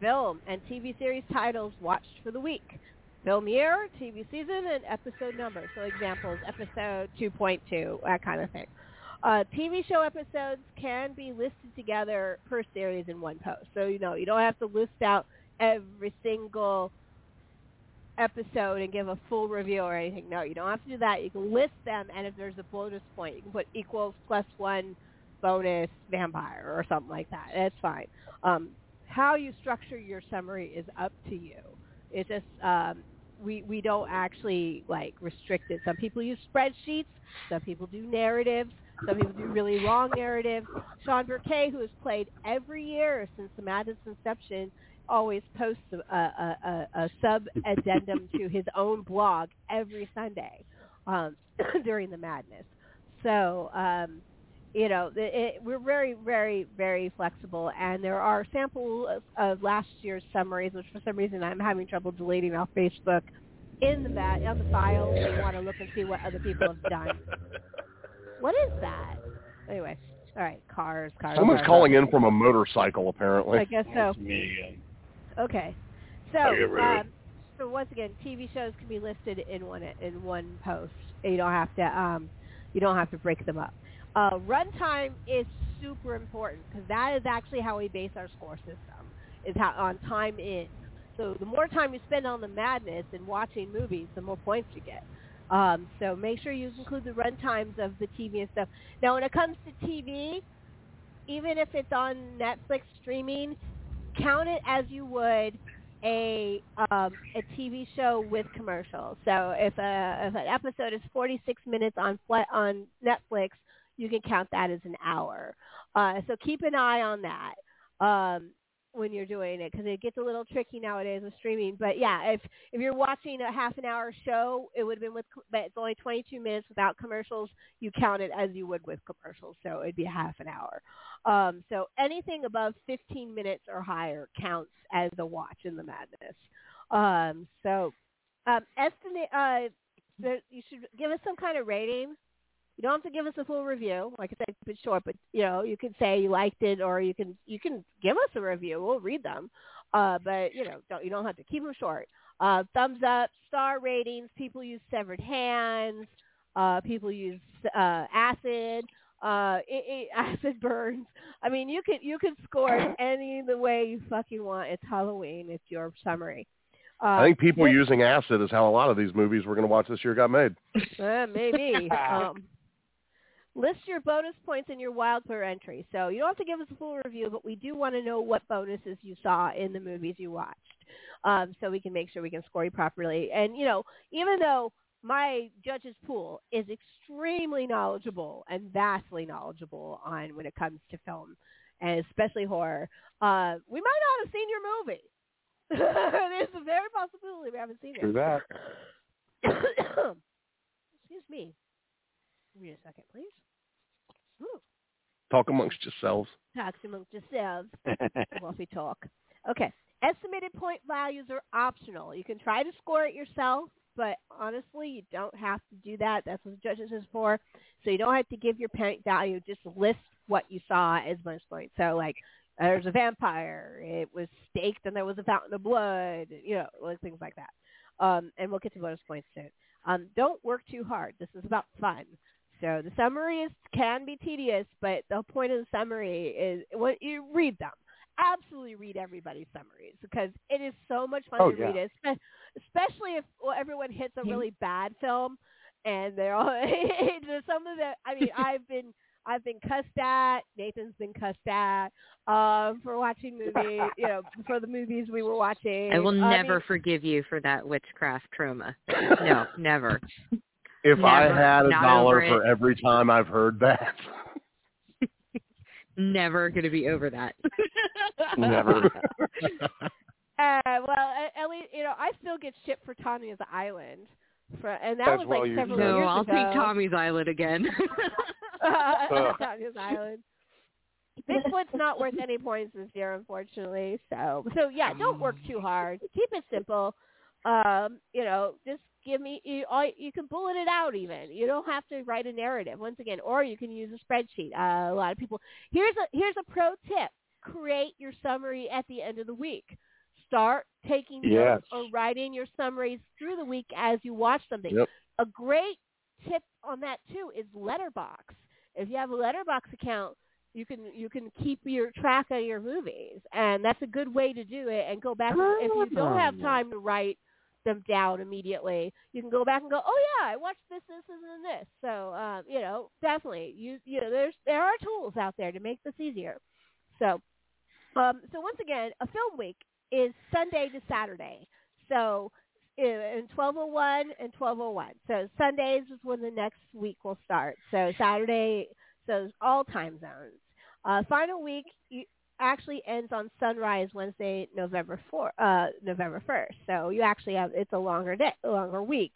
film and TV series titles watched for the week, film year, TV season, and episode number. So examples, episode 2.2, that kind of thing. Uh, TV show episodes can be listed together per series in one post. So, you know, you don't have to list out every single episode and give a full review or anything. No, you don't have to do that. You can list them, and if there's a bonus point, you can put equals plus one bonus vampire or something like that. That's fine. Um, how you structure your summary is up to you. It's just um, we we don't actually like restrict it. Some people use spreadsheets. Some people do narratives. Some people do really long narratives. Sean Burkay, who has played every year since the Madness inception, always posts a, a, a, a sub addendum to his own blog every Sunday um, during the madness. So, um, you know, it, it, we're very, very, very flexible, and there are samples of, of last year's summaries, which for some reason I'm having trouble deleting off Facebook, in the mat on the files. If you want to look and see what other people have done. What is that? Anyway, all right, cars, cars. Someone's cars. calling in from a motorcycle, apparently. I guess so. Me again. Okay. So, I get rid of it. um, so once again, TV shows can be listed in one in one post. You don't have to um, you don't have to break them up. Uh, runtime is super important because that is actually how we base our score system is how on time in. So the more time you spend on the madness and watching movies, the more points you get. Um, so make sure you include the run times of the TV and stuff. Now, when it comes to TV, even if it's on Netflix streaming, count it as you would a um, a TV show with commercials. So if a if an episode is 46 minutes on on Netflix, you can count that as an hour. Uh, so keep an eye on that um, when you're doing it because it gets a little tricky nowadays with streaming. But yeah, if if you're watching a half an hour show, it would have been with, but it's only 22 minutes without commercials. You count it as you would with commercials, so it'd be half an hour. Um, so anything above 15 minutes or higher counts as a watch in the madness. Um, so um, estimate. Uh, you should give us some kind of rating. You don't have to give us a full review. Like I said, keep it short, but you know, you can say you liked it, or you can you can give us a review. We'll read them. Uh, but you know, don't you don't have to keep them short. Uh, thumbs up, star ratings. People use severed hands. Uh, people use uh, acid. Uh, it, it, acid burns. I mean, you can you can score any the way you fucking want. It's Halloween. It's your summary. Uh, I think people using acid is how a lot of these movies we're going to watch this year got made. Uh, maybe. um, list your bonus points in your wild wildcard entry. So you don't have to give us a full review, but we do want to know what bonuses you saw in the movies you watched, um, so we can make sure we can score you properly. And you know, even though my judges pool is extremely knowledgeable and vastly knowledgeable on when it comes to film, and especially horror, uh, we might not have seen your movie. There's a very possibility we haven't seen it. That. Excuse me. Give me a second, please. Ooh, Talk amongst yourselves. talk amongst yourselves while we talk. Okay. Estimated point values are optional. You can try to score it yourself but honestly, you don't have to do that. That's what the judges is for. So you don't have to give your point value. Just list what you saw as bonus points. So like, there's a vampire. It was staked, and there was a fountain of blood. You know, like things like that. Um, and we'll get to bonus points soon. Um, don't work too hard. This is about fun. So the summaries can be tedious, but the point of the summary is when you read them. Absolutely read everybody's summaries because it is so much fun Oh, to yeah. read it, especially if well, everyone hits a really bad film and they're all some of the. I mean, I've been I've been cussed at. Nathan's been cussed at um, for watching movies. You know, for the movies we were watching. I will I never mean, forgive you for that witchcraft trauma. No, never. If I had a Not dollar for it. every time I've heard that, Never going to be over that. never. Uh, well, at, at least you know I still get shit for Tanya's Island, for, and that As was well like you several should. No, years I'll ago. take Tommy's Island again. Ugh. Tanya's Island. Bigfoot's not worth any points this year, unfortunately. So, so yeah, don't work too hard. Keep it simple. Um, you know, just give me you. All, you can bullet it out. Even you don't have to write a narrative. Once again, or you can use a spreadsheet. Uh, a lot of people. Here's a here's a pro tip: create your summary at the end of the week. Start taking Yes. notes or writing your summaries through the week as you watch something. Yep. A great tip on that too is Letterboxd. If you have a Letterboxd account, you can you can keep your track of your movies, and that's a good way to do it. And go back if you don't have time to write them down immediately. You can go back and go, oh yeah, I watched this, this, this, and this. So um, you know, definitely, you you know, there's there are tools out there to make this easier. So, um, so once again, a film week is Sunday to Saturday. So in 1201 and 1201. So Sundays is when the next week will start. So Saturday, so all time zones. Uh, final week actually ends on sunrise Wednesday, November 4, uh, November 1st. So you actually have it's a longer day, a longer week.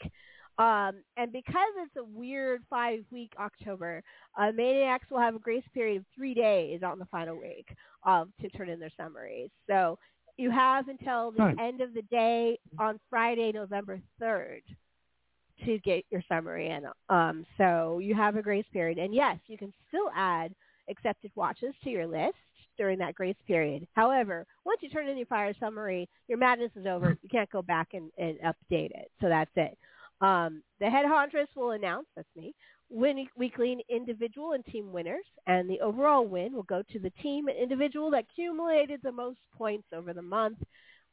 Um, and because it's a weird five-week October, uh, Maniacs will have a grace period of three days on the final week um, to turn in their summaries. So you have until the Nice. end of the day on Friday, November 3rd to get your summary in. Um, so you have a grace period. And yes, you can still add accepted watches to your list during that grace period. However, once you turn in your fire summary, your madness is over. You can't go back and, and update it. So that's it. Um, the head Hauntress will announce, that's me, win- weekly individual and team winners, and the overall win will go to the team and individual that accumulated the most points over the month.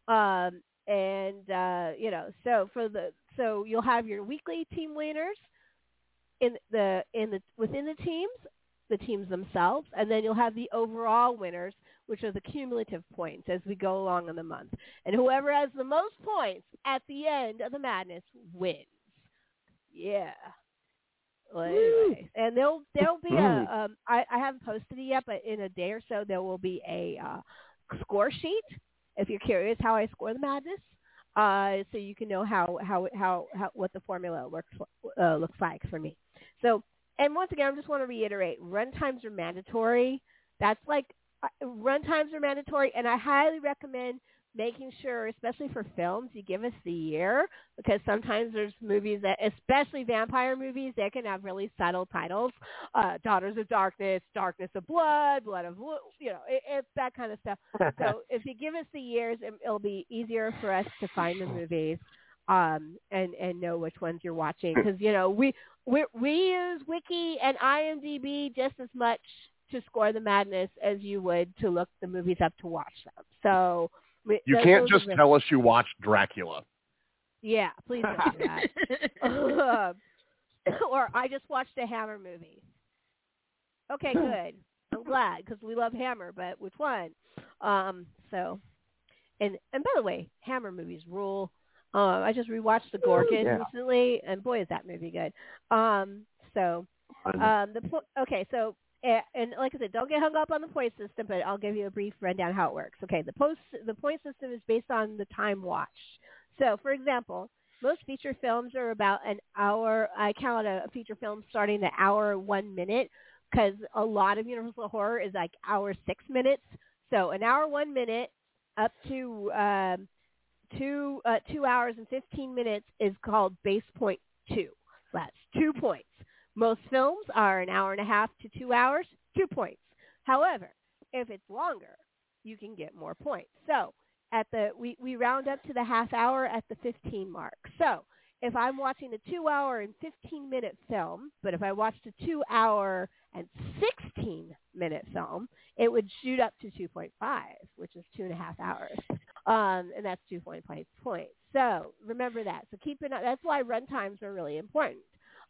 Um, and uh, you know, so for the so you'll have your weekly team winners in the in the within the teams, the teams themselves, and then you'll have the overall winners, which are the cumulative points as we go along in the month. And whoever has the most points at the end of the madness wins. Yeah. Well, anyway, and there'll there'll be a um, I, I haven't posted it yet, but in a day or so there will be a uh, score sheet. If you're curious how I score the madness, uh, so you can know how how how, how what the formula works uh, looks like for me. So, and once again, I just want to reiterate: run times are mandatory. That's like uh, run times are mandatory, and I highly recommend making sure, especially for films, you give us the year because sometimes there's movies that, especially vampire movies, they can have really subtle titles, uh, Daughters of Darkness, Darkness of Blood, Blood of, you know, it, it's that kind of stuff. so if you give us the years, it, it'll be easier for us to find the movies um, and and know which ones you're watching because you know we we we use Wiki and IMDb just as much to score the madness as you would to look the movies up to watch them. So we, You those- can't those just tell us you watched Dracula. Yeah, please don't do that. or I just watched a Hammer movie. Okay, good. I'm glad because we love Hammer, but which one? Um, so, and and by the way, Hammer movies rule. Uh, I just rewatched The Gorgon Yeah. recently, and boy, is that movie good. Um, so, um, the po- okay, so uh, and like I said, don't get hung up on the point system, but I'll give you a brief rundown how it works. Okay, the post the point system is based on the time watched. So, for example, most feature films are about an hour. I count a, a feature film starting the hour one minute because a lot of Universal horror is like hour six minutes. So an hour one minute up to um, two uh, two hours and 15 minutes is called base point two. That's two points. Most films are an hour and a half to two hours, two points. However, if it's longer, you can get more points. So at the we, we round up to the half hour at the 15 mark. So if I'm watching a two hour and 15 minute film, but if I watched a two hour and 16 minute film, it would shoot up to 2.5, which is two and a half hours. Um, and that's 2.5 points. So remember that. So keep it. That's why run times are really important.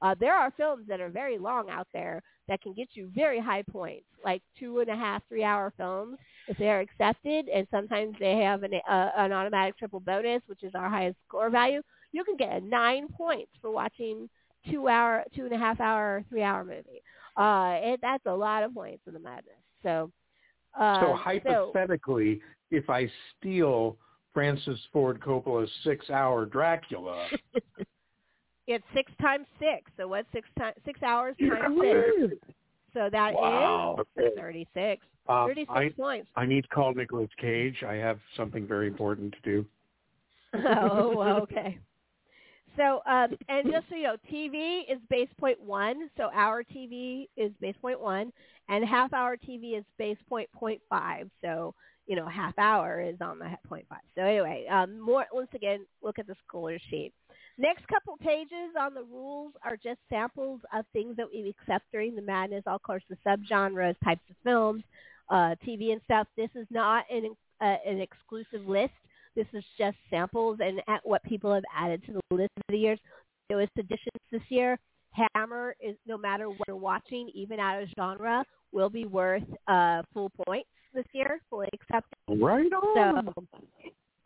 Uh, there are films that are very long out there that can get you very high points, like two and a half, three hour films, if they're accepted, and sometimes they have an, uh, an automatic triple bonus, which is our highest score value. You can get nine points for watching two hour, two and a half hour, three hour movie. Uh, it, that's a lot of points in the madness. So, uh, so hypothetically, if I steal Francis Ford Coppola's six-hour Dracula, it's six times six. So what's six times six hours times six? So that is Wow. thirty-six. um, Thirty-six I, points. I need to call Nicolas Cage. I have something very important to do. oh, okay. So, um, and just so you know, TV is base point one. So our TV is base point one, and half hour TV is base point point five. So, you know, half hour is on the point 0.5. So anyway, um, more once again, look at the scholar sheet. Next couple pages on the rules are just samples of things that we accept during the madness. Of course, the subgenres, types of films, uh, TV and stuff. This is not an uh, an exclusive list. This is just samples and at what people have added to the list over the years. There was additions this year. Hammer is no matter what you're watching, even out of genre, will be worth uh, full points this year, fully accepted. Right on. So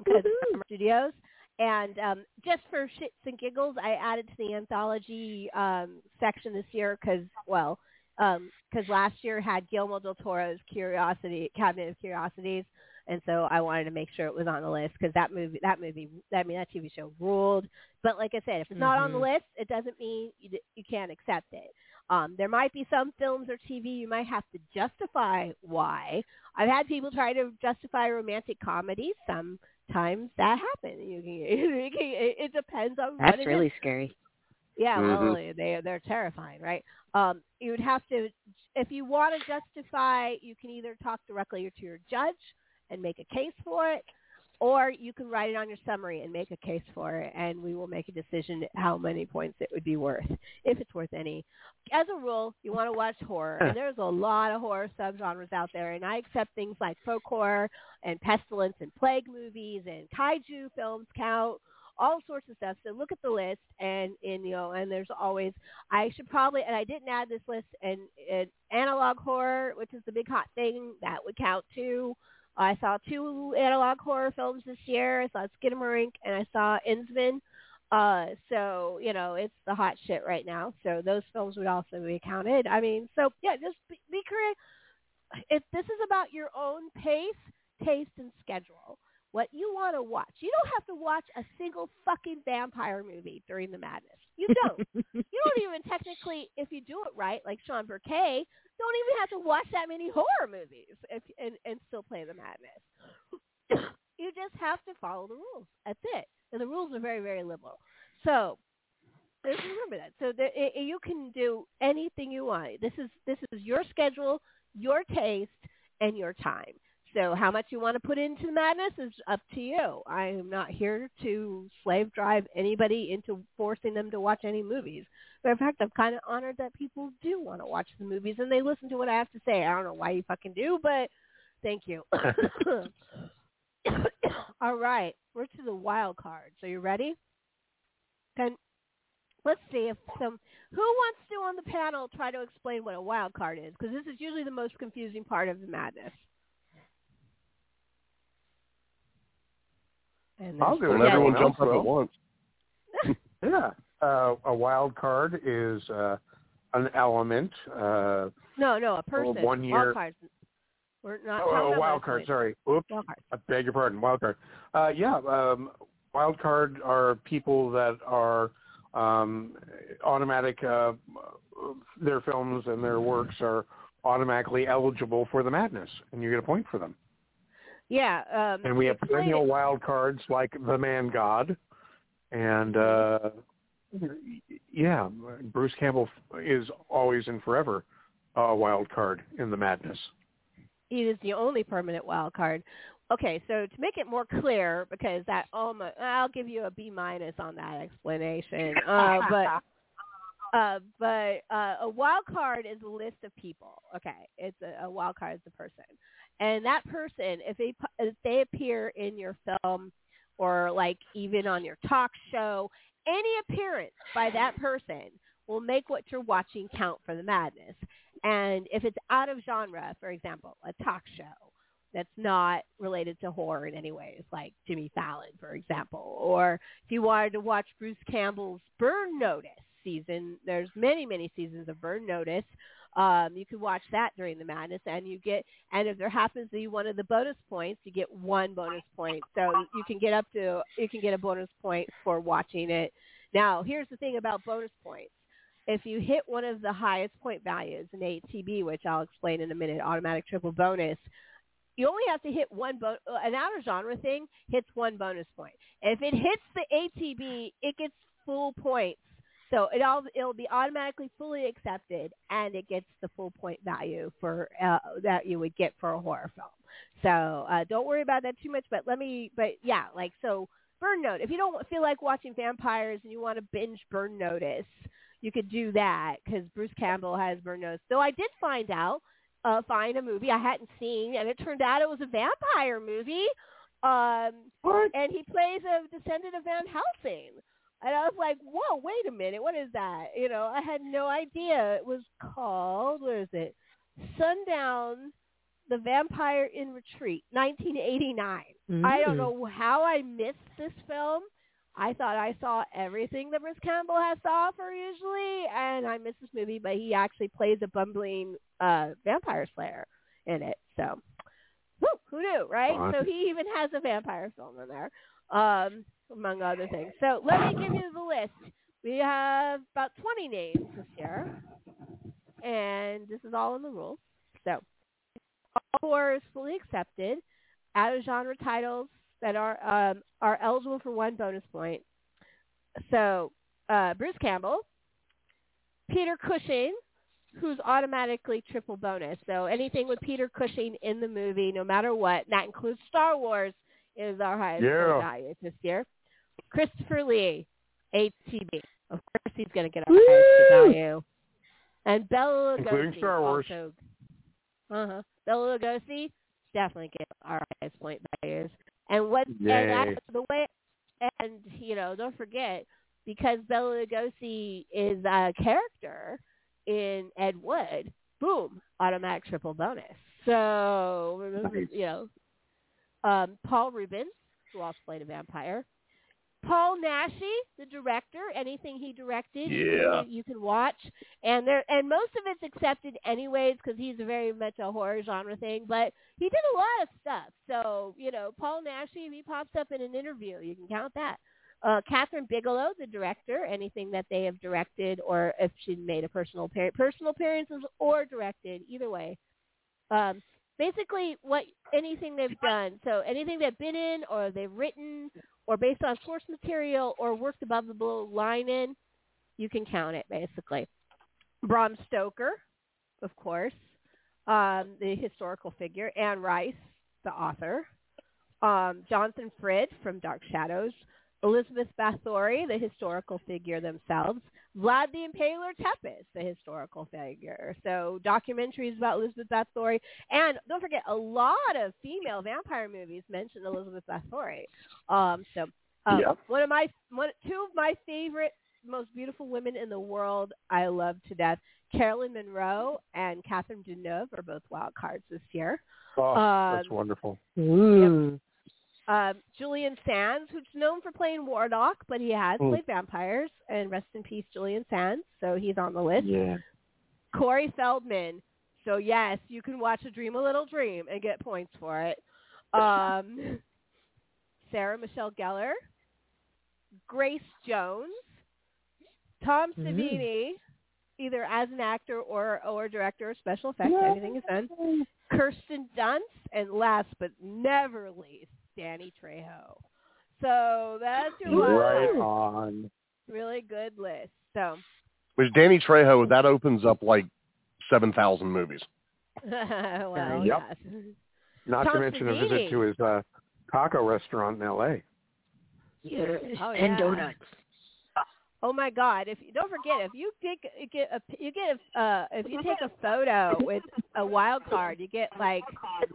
because Studios. And um, just for shits and giggles, I added to the anthology um, section this year because, well, because last year had Guillermo del Toro's Curiosity Cabinet of Curiosities, and so I wanted to make sure it was on the list because that movie, that movie, I mean that TV show ruled. But like I said, if it's not on the Mhm. list, it doesn't mean you, you can't accept it. Um, there might be some films or TV you might have to justify why. I've had people try to justify romantic comedies. Sometimes that happens. You can, you can, it, it depends on what That's it is. really scary. Yeah, Mhm. well, they they're terrifying, right? Um, you would have to, if you want to justify, you can either talk directly to your judge and make a case for it, or you can write it on your summary and make a case for it, and we will make a decision how many points it would be worth, if it's worth any. As a rule, you want to watch horror, and there's a lot of horror subgenres out there, and I accept things like folk horror and pestilence and plague movies and kaiju films count all sorts of stuff. So look at the list, and and you know, and there's always. I should probably, and I didn't add this list, and, and analog horror, which is the big hot thing, that would count too. I saw two analog horror films this year. I saw Skinamarink and I saw Innsman. Uh, so you know, it's the hot shit right now. So those films would also be counted. I mean, so yeah, just be, be creative. If this is about your own pace, taste, and schedule what you want to watch. You don't have to watch a single fucking vampire movie during the madness. You don't. you don't even technically, if you do it right, like Sean Burkay, don't even have to watch that many horror movies if, and, and still play the madness. you just have to follow the rules. That's it. And the rules are very, very liberal. So just remember that. So the, i i- you can do anything you want. This is this is your schedule, your taste, and your time. So how much you want to put into the madness is up to you. I am not here to slave drive anybody into forcing them to watch any movies. Matter of fact, I'm kind of honored that people do want to watch the movies and they listen to what I have to say. I don't know why you fucking do, but thank you. All right, we're to the wild card. So you ready? Can let's see if some who wants to on the panel try to explain what a wild card is because this is usually the most confusing part of the madness. And I'll do it. Let everyone Everyone jump up at once. Yeah. Uh, a wild card is uh, an element. Uh, No, no, a person. one year- Wild cards. We're not. oh, a wild card. wrestling. Sorry. Oops. Wild card. I beg your pardon. Wild card. Uh, yeah. Um, wild card are people that are um, automatic. Uh, their films and their works are automatically eligible for the madness, and you get a point for them. Yeah. Um, and we have perennial wild cards like the Man God, and uh, yeah, Bruce Campbell is always and forever a wild card in the madness. He is the only permanent wild card. Okay, so to make it more clear, because that almost, I'll give you a B minus on that explanation. Uh, but uh, but uh, a wild card is a list of people. Okay, it's a, a wild card is a person, and that person, if they if they appear in your film or like even on your talk show, any appearance by that person will make what you're watching count for the madness. And if it's out of genre, for example, a talk show that's not related to horror in any ways, like Jimmy Fallon, for example, or if you wanted to watch Bruce Campbell's Burn Notice season, there's many, many seasons of Burn Notice. Um, you can watch that during the madness, and you get, and if there happens to be one of the bonus points, you get one bonus point. So you can get up to, you can get a bonus point for watching it. Now, here's the thing about bonus points if you hit one of the highest point values in ATB, which I'll explain in a minute, automatic triple bonus, you only have to hit one bon- uh, an outer genre thing hits one bonus point. If it hits the ATB, it gets full points. So it all it'll be automatically fully accepted, and it gets the full point value for uh, that you would get for a horror film. So uh, don't worry about that too much. But let me, but yeah, like so. Burn Note. If you don't feel like watching vampires and you want to binge Burn Notice, you could do that because Bruce Campbell has Burn Notice. Though I did find out, uh, find a movie I hadn't seen, and it turned out it was a vampire movie. Um, and he plays a descendant of Van Helsing. And I was like, whoa, wait a minute, what is that? You know, I had no idea. It was called, what is it? Sundown, The Vampire in Retreat, 1989. I don't Mm. know how I missed this film. I thought I saw everything that Bruce Campbell has to offer usually, and I missed this movie, but he actually plays a bumbling uh, vampire slayer in it. So, whew, who knew, right? So he even has a vampire film in there, um, among other things. So let me give you the list. We have about 20 names this year, and this is all in the rules. So, all four is fully accepted. Out of genre titles that are um, are eligible for one bonus point. So, uh, Bruce Campbell, Peter Cushing, who's automatically triple bonus. So anything with Peter Cushing in the movie, no matter what, and that includes Star Wars, is our highest Yeah. value this year. Christopher Lee, ATB. Of course, he's going to get our highest value. And Bela Lugosi, Including Star Wars. Also, uh-huh. Bela Lugosi definitely get our highest point values. And what and Yay. the way and you know, don't forget because Bela Lugosi is a character in Ed Wood, boom, automatic triple bonus. So Nice. you know, um, Paul Reubens, who also played a vampire. Paul Naschy, the director, anything he directed, you Yeah. can- you can watch, and there and most of it's accepted anyways because he's very much a horror genre thing. But he did a lot of stuff, so you know, Paul Naschy, if he pops up in an interview, you can count that. Uh, Kathryn Bigelow, the director, anything that they have directed, or if she made a personal appearance, personal appearances or directed, either way. Um, basically, what anything they've done, so anything they've been in, or they've written, or based on source material, or worked above the blue line in, you can count it basically. Bram Stoker, of course, um, the historical figure, Anne Rice, the author, um, Jonathan Frid from Dark Shadows, Elizabeth Bathory, the historical figure themselves, Vlad the Impaler Tepes, the historical figure. So documentaries about Elizabeth Bathory, and don't forget, a lot of female vampire movies mention Elizabeth Bathory. Um, so um, Yeah. one of my one, two of my favorite, most beautiful women in the world, I love to death. Caroline Munro and Catherine Deneuve are both wild cards this year. Oh, that's Um, wonderful. Ooh. Um, Julian Sands, who's known for playing Warlock, but he has Mm. played vampires. And rest in peace, Julian Sands. So he's on the list. Yeah. Corey Feldman. So yes, you can watch A Dream a Little Dream and get points for it. Um, Sarah Michelle Gellar, Grace Jones, Tom Mm. Savini, either as an actor or or director of special effects, anything is done. Kirsten Dunst, and last but never least, Danny Trejo. So that's your Right list. on. Really good list. So, Which Danny Trejo, that opens up like 7,000 movies. well, Yep. yes. Not Tom to mention a visit to his uh, taco restaurant in L.A. Yes, Oh, and yeah. donuts. Oh my God! If you don't forget, if you get get a you get a uh, if you take a photo with a wild card, you get like,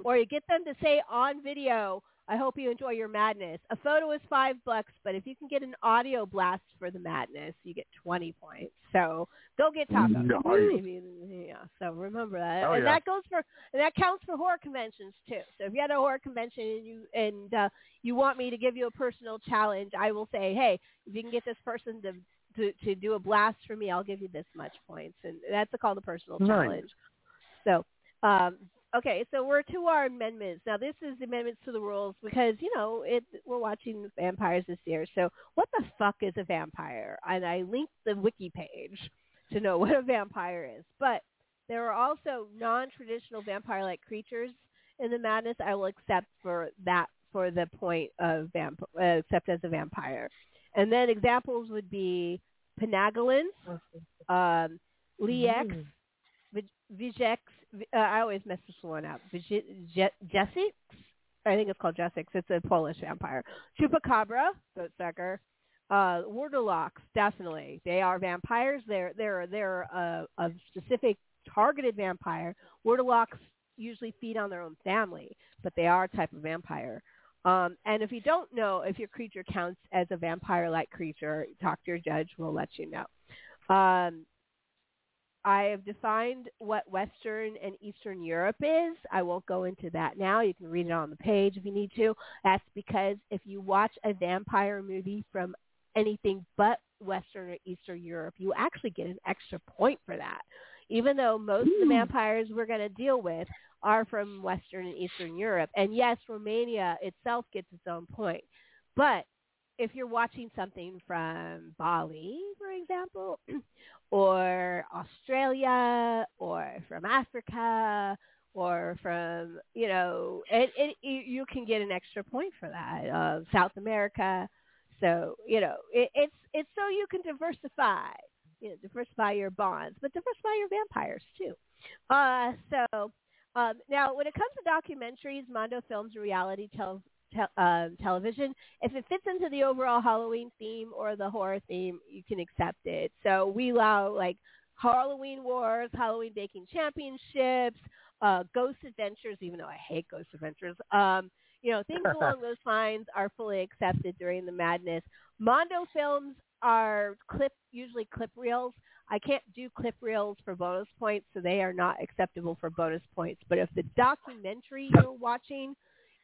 or you get them to say on video, "I hope you enjoy your madness." A photo is five bucks, but if you can get an audio blast for the madness, you get twenty points. So go get tacos. Nice. Maybe- Yeah. So remember that, Oh, and yeah. that goes for and that counts for horror conventions too. So if you had a horror convention and you and uh, you want me to give you a personal challenge, I will say, hey, if you can get this person to to, to do a blast for me, I'll give you this much points, and that's called a personal Nice. challenge. So, um, okay, so we're to our amendments now. This is amendments to the rules because you know it. We're watching vampires this year. So, what the fuck is a vampire? And I linked the wiki page to know what a vampire is, but there are also non-traditional vampire-like creatures in the madness. I will accept for that for the point of vamp uh, accept as a vampire. And then examples would be Penanggalans, um, Lex, Vij- Vijex. Uh, I always mess this one up. Vij- Je- Jessix? I think it's called Jessix. It's a Polish vampire. Chupacabra, goat sucker. Uh, Wurdalaks, definitely. They are vampires. They're they're they're a, a specific targeted vampire. Wurdalaks usually feed on their own family, but they are a type of vampire. Um, and if you don't know if your creature counts as a vampire-like creature, talk to your judge. We'll let you know. Um, I have defined what Western and Eastern Europe is. I won't go into that now. You can read it on the page if you need to. That's because if you watch a vampire movie from anything but Western or Eastern Europe, you actually get an extra point for that. Even though most of the hmm. vampires we're going to deal with are from Western and Eastern Europe. And yes, Romania itself gets its own point. But if you're watching something from Bali, for example, or Australia, or from Africa, or from you know, it, it, you can get an extra point for that. South America, so you know, it, it's it's so you can diversify, you know, diversify your bonds, but diversify your vampires too. Uh, so um, now, when it comes to documentaries, Mondo Films reality tel- tel- um, television, if it fits into the overall Halloween theme or the horror theme, you can accept it. So we allow like Halloween Wars, Halloween Baking Championships, uh, Ghost Adventures, even though I hate Ghost Adventures. Um, you know, things along those lines are fully accepted during the madness. Mondo Films are clip, usually clip reels. I can't do clip reels for bonus points, so they are not acceptable for bonus points. But if the documentary you're watching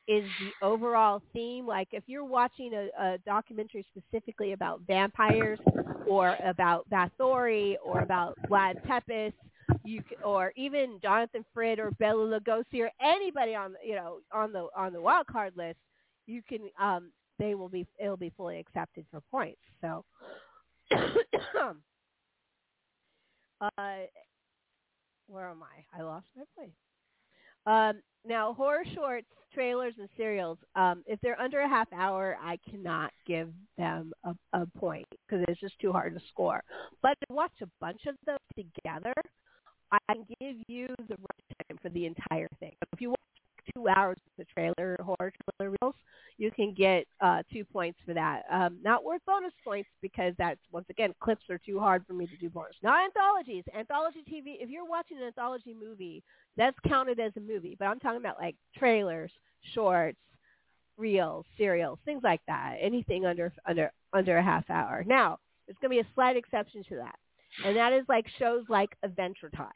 is the overall theme, like if you're watching a, a documentary specifically about vampires or about Bathory or about Vlad Tepes, you or even Jonathan Frid or Bela Lugosi or anybody on you know on the on the wild card list, you can um they will be it'll be fully accepted for points. So uh where am I? I lost my place. Um, now, horror shorts, trailers, and serials, um, if they're under a half hour, I cannot give them a, a point because it's just too hard to score. But to watch a bunch of those together, I can give you the right time for the entire thing. If you watch two hours of the trailer, horror trailer reels, you can get uh, two points for that. Um, not worth bonus points because that's, once again, clips are too hard for me to do bonus. Not anthologies. Anthology TV, if you're watching an anthology movie, that's counted as a movie. But I'm talking about like trailers, shorts, reels, serials, things like that. Anything under under under a half hour. Now, there's going to be a slight exception to that, and that is like shows like Adventure Time.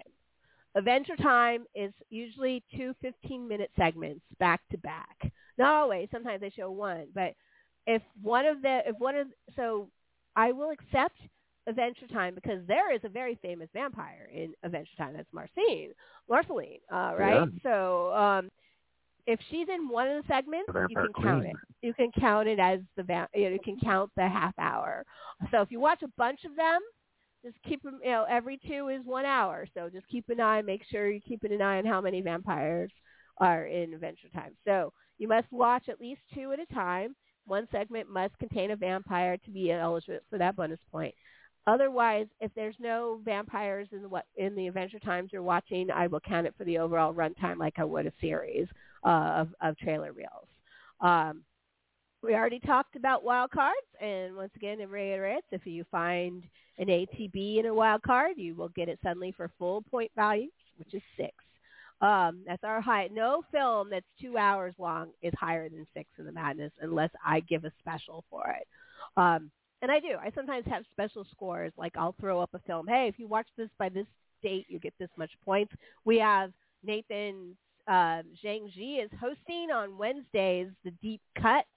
Adventure Time is usually two 15-minute segments back to back. Not always. Sometimes they show one, but if one of the if one of so I will accept Adventure Time because there is a very famous vampire in Adventure Time. That's Marcine, Marceline, uh, right? So um, if she's in one of the segments, The you can count it. You can count it as the va- you, know, you can count the half hour. So if you watch a bunch of them, just keep them. You know, every two is one hour. So just keep an eye. Make sure you're keeping an eye on how many vampires are in Adventure Time. So you must watch at least two at a time. One segment must contain a vampire to be eligible for that bonus point. Otherwise, if there's no vampires in the in the Adventure Times you're watching, I will count it for the overall runtime like I would a series uh, of of trailer reels. Um, we already talked about wild cards, and once again, it reiterates if you find an ATB in a wild card, you will get it suddenly for full point value, which is six. Um, that's our high. No film that's two hours long is higher than six in the madness unless I give a special for it. Um, and I do. I sometimes have special scores. Like I'll throw up a film. Hey, if you watch this by this date, you get this much points. We have Nathan uh, Zhang Ji is hosting on Wednesdays the Deep Cuts,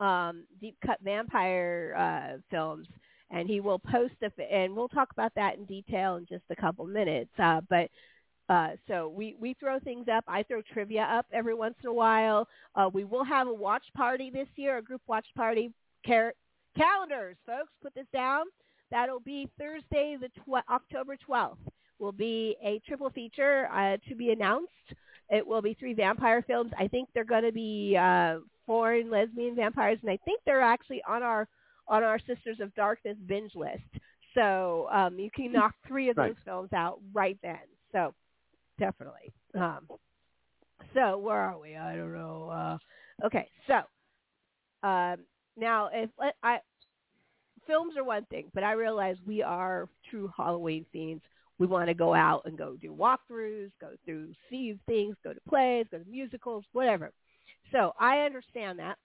um, Deep Cut Vampire uh, films, and he will post a, and we'll talk about that in detail in just a couple minutes. Uh, but uh, so we, we throw things up. I throw trivia up every once in a while. Uh, we will have a watch party this year, a group watch party. Car- calendars, folks, put this down. That'll be Thursday, the tw- October 12th. Will be a triple feature uh, to be announced. It will be three vampire films. I think they're going to be uh, foreign lesbian vampires, and I think they're actually on our on our Sisters of Darkness binge list. So um, you can knock three of those films out right then. So definitely. Um, so where are we? I don't know. Uh, okay, so um, now if I films are one thing, but I realize we are true Halloween fiends. We want to go out and go do walkthroughs, go through see things, go to plays, go to musicals, whatever. So I understand that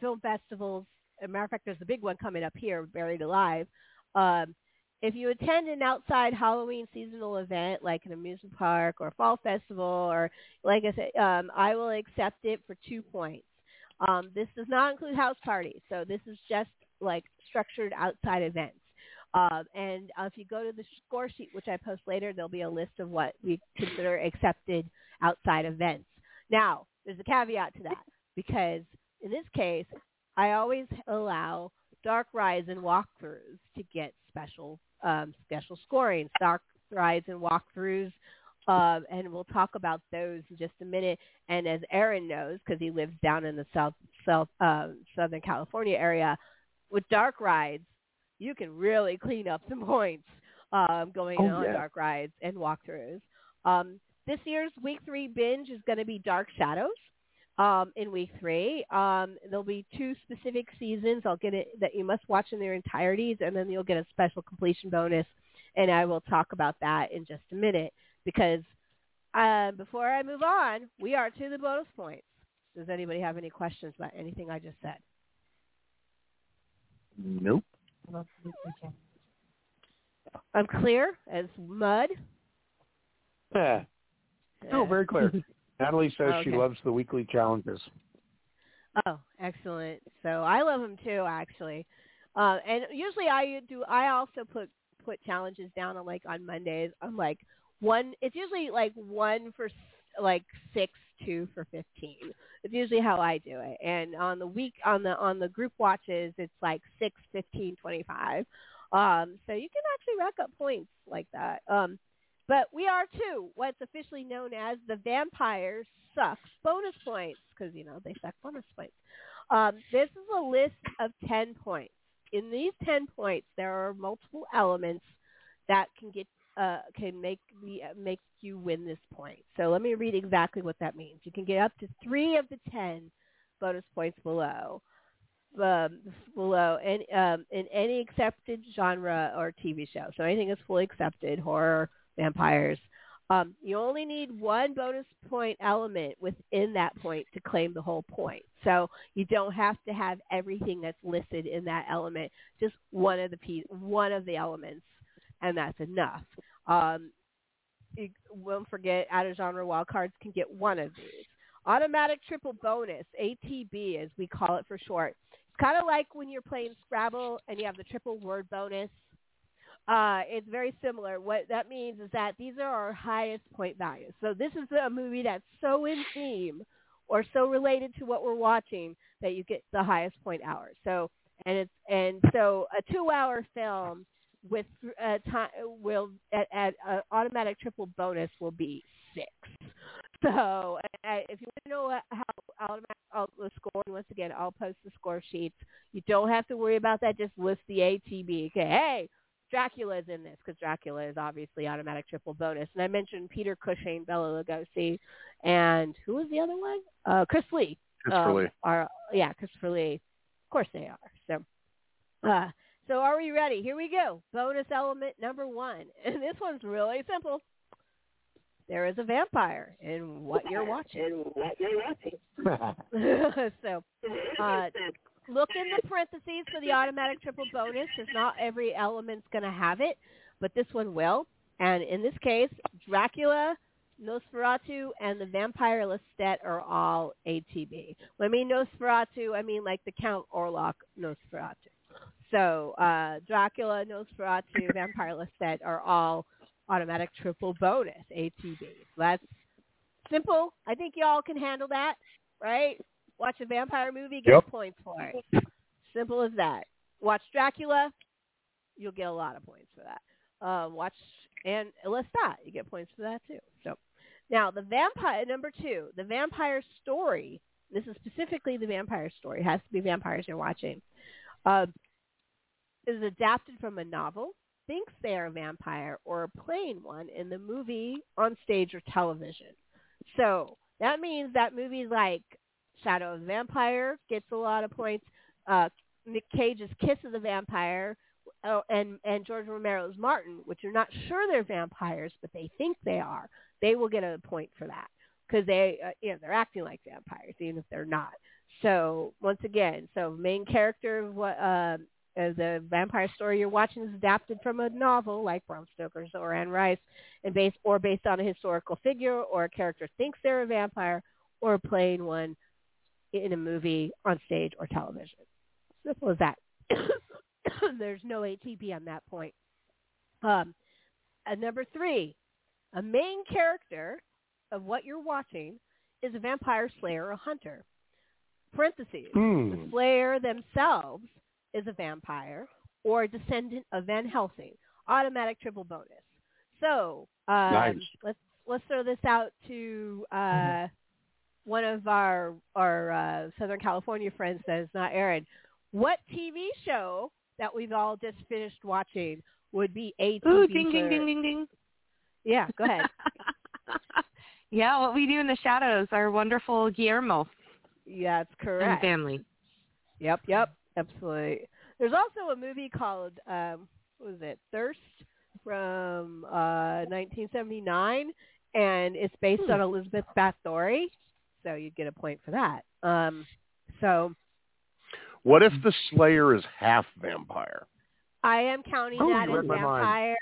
film festivals. As a matter of fact, there's a big one coming up here, Buried Alive. Um, if you attend an outside Halloween seasonal event like an amusement park or a fall festival or like I said, um, I will accept it for two points. Um, this does not include house parties, so this is just like structured outside events. Um, and uh, if you go to the score sheet, which I post later, there'll be a list of what we consider accepted outside events. Now, there's a caveat to that because in this case, I always allow dark rides and walkthroughs to get special um, special scoring. Dark rides and walkthroughs, um, and we'll talk about those in just a minute. And as Aaron knows, because he lives down in the south south uh, Southern California area, with dark rides, you can really clean up some points um, going Oh, on yeah. dark rides and walkthroughs. Um, this year's week three binge is going to be Dark Shadows um, in week three. Um, there'll be two specific seasons. I'll get it that you must watch in their entirities, and then you'll get a special completion bonus. And I will talk about that in just a minute because uh, before I move on, we are to the bonus points. Does anybody have any questions about anything I just said? Nope. I'm clear as mud. Yeah. Oh, very clear. Natalie says she Okay. loves the weekly challenges. Oh, excellent. So I love them too, actually. Uh, and usually I do. I also put put challenges down on like on Mondays. I'm like one. It's usually like one for s- like six, two for fifteen. It's usually how I do it. And on the week on the on the group watches, it's like six, fifteen, twenty five. Um, so you can actually rack up points like that. Um, but we are too what's officially known as the Vampire Sucks bonus points because you know they suck bonus points. Um, this is a list of ten points. In these ten points, there are multiple elements that can get uh, can make the make you win this point. So let me read exactly what that means. You can get up to three of the ten bonus points below. Um, below and um, in any accepted genre or TV show. So anything is fully accepted, horror, vampires. Um, you only need one bonus point element within that point to claim the whole point. So you don't have to have everything that's listed in that element. Just one of the piece, one of the elements, and that's enough. Um, you won't forget out of genre wildcards can get one of these. Automatic triple bonus, ATB as we call it for short. It's kind of like when you're playing Scrabble and you have the triple word bonus. Uh, it's very similar. What that means is that these are our highest point values. So this is a movie that's so in theme or so related to what we're watching that you get the highest point hours. So and it's and so a two-hour film with uh, time will at, at uh, automatic triple bonus will be six. So uh, if you want to know how automatic the score, once again, I'll post the score sheets. You don't have to worry about that. Just list the ATB. Okay, hey, Dracula is in this because Dracula is obviously automatic triple bonus. And I mentioned Peter Cushing, Bela Lugosi, and who was the other one? Uh, Chris Lee. Christopher um, Lee. Are, yeah, Christopher Lee. Of course they are. So, uh, so are we ready? Here we go. Bonus element number one, and this one's really simple. There is a vampire in what you're watching. In what you're watching. so, uh, look in the parentheses for the automatic triple bonus. Because not every element's going to have it, but this one will. And in this case, Dracula, Nosferatu, and the Vampire Lestat are all ATB. When I mean Nosferatu, I mean like the Count Orlok Nosferatu. So uh, Dracula, Nosferatu, Vampire Lestat are all automatic triple bonus ATB. That's simple. I think y'all can handle that, right? Watch a vampire movie, get Yep. points for it. Simple as that. Watch Dracula, you'll get a lot of points for that. Um, watch and Lestat, you get points for that too. So now the vampire number two, the vampire story. This is specifically the vampire story. It has to be vampires you're watching. Uh, is adapted from a novel, thinks they are a vampire or are playing one in the movie, on stage, or television. So that means that movies like Shadow of the Vampire gets a lot of points. Uh, Nick Cage's Kiss of the Vampire uh, and and George Romero's Martin, which you're not sure they're vampires, but they think they are. They will get a point for that because they uh, you know they're acting like vampires even if they're not. So once again, so main character of what uh, uh, the vampire story you're watching is adapted from a novel like Bram Stoker's or Anne Rice, and based or based on a historical figure or a character thinks they're a vampire or playing one in a movie on stage or television. Simple as that. There's no ATB on that point. Um, and number three, a main character of what you're watching is a vampire slayer or hunter. Parentheses. Hmm. The slayer themselves is a vampire or a descendant of Van Helsing. Automatic triple bonus. So um, Nice. let's let's throw this out to uh, one of our our uh, Southern California friends is not Aaron. What TV show that we've all just finished watching would be ATB? Ooh, ding, ding, ding, ding, ding. Yeah, go ahead. yeah, what we do in the shadows, our wonderful Guillermo yeah, that's correct. and family. Yep, yep, absolutely. There's also a movie called um, what was it? Thirst from uh, 1979, and it's based Hmm. on Elizabeth Bathory, so you'd get a point for that. Um, so What if the Slayer is half vampire? I am counting Oh, that as read vampire.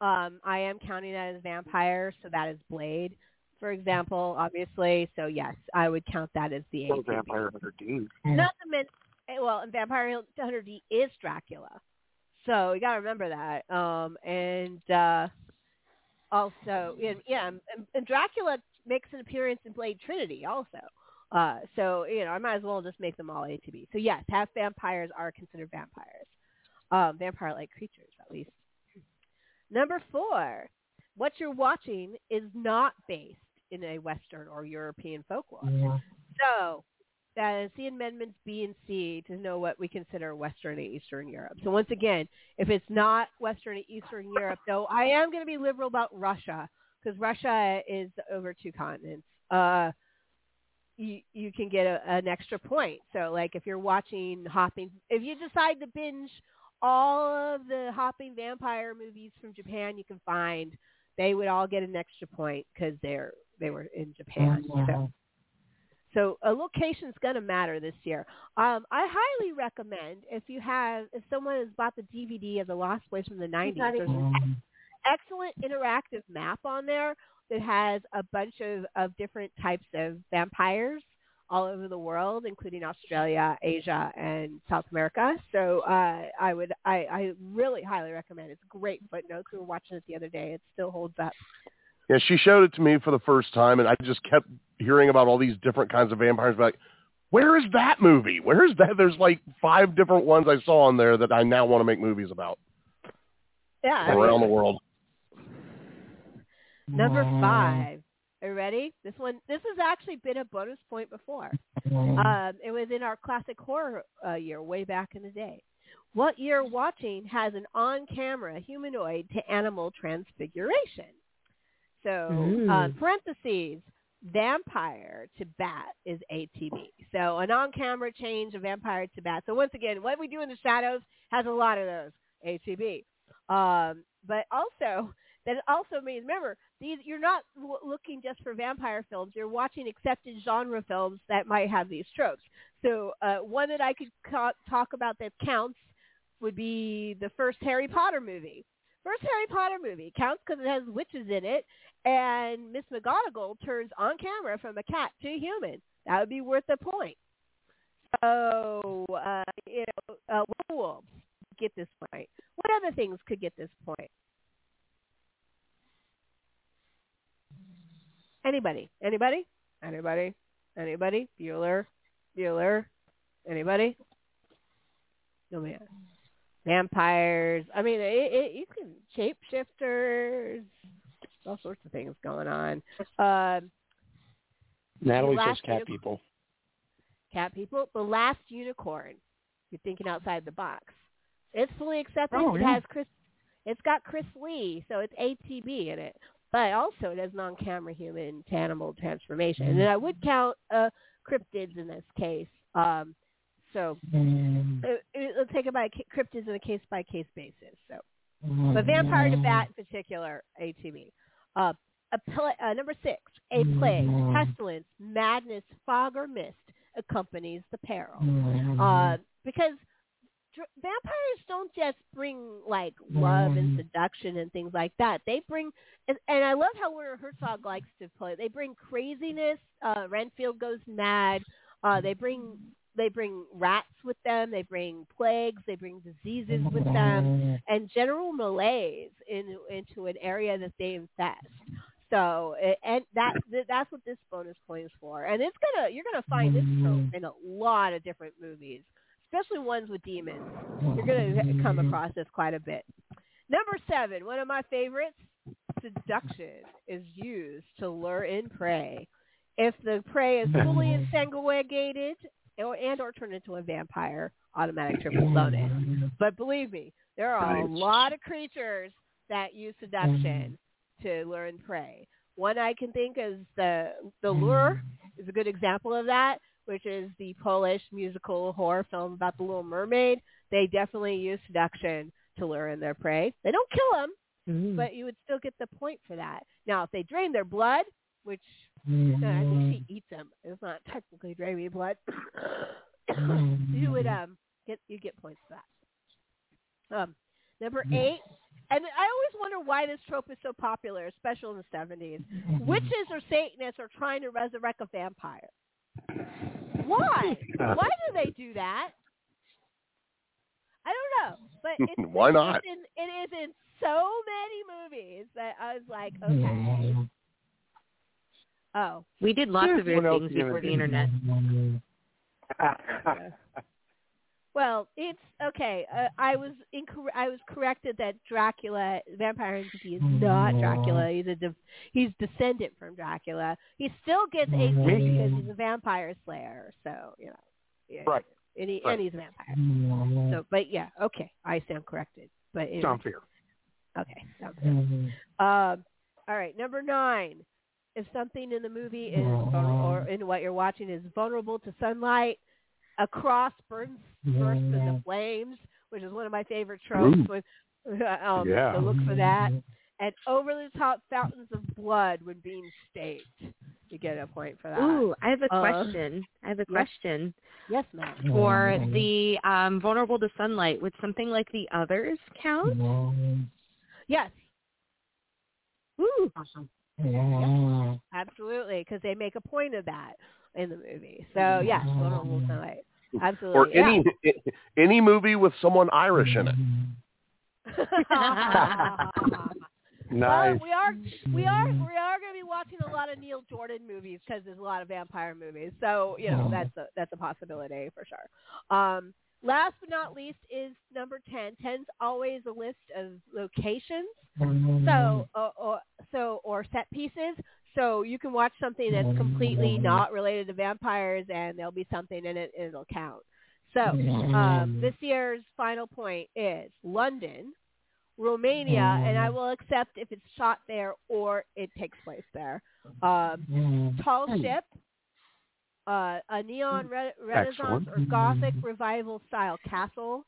Um, I am counting that as vampire, so that is Blade, for example, obviously. So yes, I would count that as the Well, ATB. Vampire Hunter D. Not to mention, well, and Vampire Hunter D is Dracula, so you got to remember that. Um, and uh, also, and, yeah, and, and Dracula makes an appearance in Blade Trinity also. Uh, so you know, I might as well just make them all ATB. So yes, half vampires are considered vampires, um, vampire-like creatures at least. Number four, what you're watching is not based in a Western or European folklore. So that is the amendments B and C to know what we consider Western and Eastern Europe. So once again, if it's not Western and Eastern Europe, though, I am going to be liberal about Russia because Russia is over two continents. Uh, you you can get a, an extra point. So like if you're watching Hopping, if you decide to binge all of the Hopping Vampire movies from Japan you can find, they would all get an extra point because they're they were in Japan. So. So a location's going to matter this year. Um, I highly recommend if you have, if someone has bought the DVD of The Lost Place from the 90s, there's an excellent interactive map on there that has a bunch of, of different types of vampires all over the world, including Australia, Asia, and South America. So uh, I would, I, I really highly recommend. it. It's great footnotes. We were watching it the other day. It still holds up. Yeah, she showed it to me for the first time, and I just kept hearing about all these different kinds of vampires. Like, where is that movie? Where is that? There's like five different ones I saw on there that I now want to make movies about Yeah. I mean, around the world. Number five, Are you ready? This one, this has actually been a bonus point before. Um, it was in our classic horror uh, year, way back in the day. What you're watching has an on-camera humanoid to animal transfiguration. So, uh, parentheses, vampire to bat is ATB. So an on-camera change of vampire to bat. So once again, what we do in the shadows has a lot of those ATB. Um, but also, that also means remember these you're not w- looking just for vampire films. You're watching accepted genre films that might have these tropes. So uh, one that I could ca- talk about that counts would be the first Harry Potter movie. First Harry Potter movie counts because it has witches in it, and Miss McGonagall turns on camera from a cat to a human. That would be worth a point. So, uh, you know, uh, werewolves get this point. What other things could get this point? Anybody? Anybody? Anybody? Anybody? Bueller? Bueller? Anybody? No man. Vampires. I mean, it, it, you can shapeshifters. All sorts of things going on. Um, Natalie The says cat unicorn- people. cat people. The last unicorn. You're thinking outside the box. It's fully accepted. Oh, it has Chris. It's got Chris Lee, so it's ATB in it. But also it has non-camera human to animal transformation, and I would count uh, cryptids in this case. Um, so uh, it, let's take it by cryptids on a case-by-case basis. So, but vampire to bat in particular, ATB. Uh, a pla uh, number six, a plague, pestilence, madness, fog or mist accompanies the peril. Uh, because vampires don't just bring like love and seduction and things like that. They bring, and, and I love how Werner Herzog likes to play. They bring craziness. Uh, Renfield goes mad. Uh, they bring they bring rats with them. They bring plagues. They bring diseases with them, and general malaise in, into an area that they infest. So, and that that's what this bonus point is for. And it's gonna you're gonna find this trope in a lot of different movies, especially ones with demons. You're gonna mm-hmm. come across this quite a bit. Number seven, one of my favorites, seduction is used to lure in prey. If the prey is fully ensanguinated or and or turned into a vampire, automatic triple bonus. But believe me, there are a lot of creatures that use seduction mm-hmm. to lure in prey. One I can think of is the the mm-hmm. lure is a good example of that, which is the Polish musical horror film about the Little Mermaid. They definitely use seduction to lure in their prey. They don't kill them, but you would still get the point for that. Now, if they drain their blood, which no, I think she eats them, it's not technically draining blood. you would um get you get points for that. Um, number eight, and I always wonder why this trope is so popular, especially in the seventies. Witches or Satanists are trying to resurrect a vampire. Why? Why do they do that? I don't know, but it's, Why not? It's in, it is in so many movies that I was like, okay. Oh, We did lots of weird things before the internet. Well, it's okay. Uh, I was incor- I was corrected that Dracula, vampire entity, is not Dracula. He's a de- he's descendant from Dracula. He still gets AC because he's a vampire slayer. So you know, yeah, Right. And, he, Right. and he's a vampire. So, but yeah, okay, I stand corrected. But anyway. Sound fair. Okay, sounds good. Um, all right, number nine. If something in the movie is vulnerable, or in what you're watching is vulnerable to sunlight, a cross burns bursts the flames, which is one of my favorite tropes. With um, Yeah. so look for that. And over the top fountains of blood when being staked. You get a point for that. Ooh, I have a Uh, question. I have a yes. question. Yes, ma'am. For the um, vulnerable to sunlight, would something like the others count? Yes. Ooh. Yes, absolutely, because they make a point of that in the movie. So yes, vulnerable sunlight. Absolutely. Or yeah. any any movie with someone Irish in it. Nice. Well, we are we are we are going to be watching a lot of Neil Jordan movies because there's a lot of vampire movies. So you know that's a that's a possibility for sure. Um, last but not least is number ten. Ten's always a list of locations. So or, or so or set pieces. So you can watch something that's completely not related to vampires, and there'll be something in it, and it'll count. So um, this year's final point is London, Romania, and I will accept if it's shot there or it takes place there. Um, tall ship, uh, a neon re- renaissance or gothic revival style castle.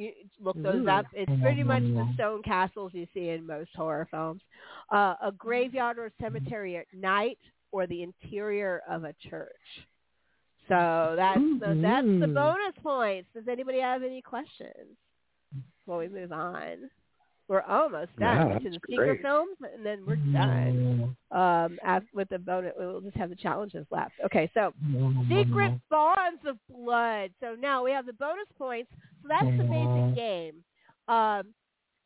You look those Ooh. up. It's pretty much the stone castles you see in most horror films. Uh, a graveyard or cemetery at night, or the interior of a church. So that's the, that's the bonus points. Does anybody have any questions before we move on? We're almost Yeah, done to the secret films, and then we're done. Um, with the bonus, we'll just have the challenges left. Okay, so secret bonds of blood. So now we have the bonus points. So that's the basic game. Um,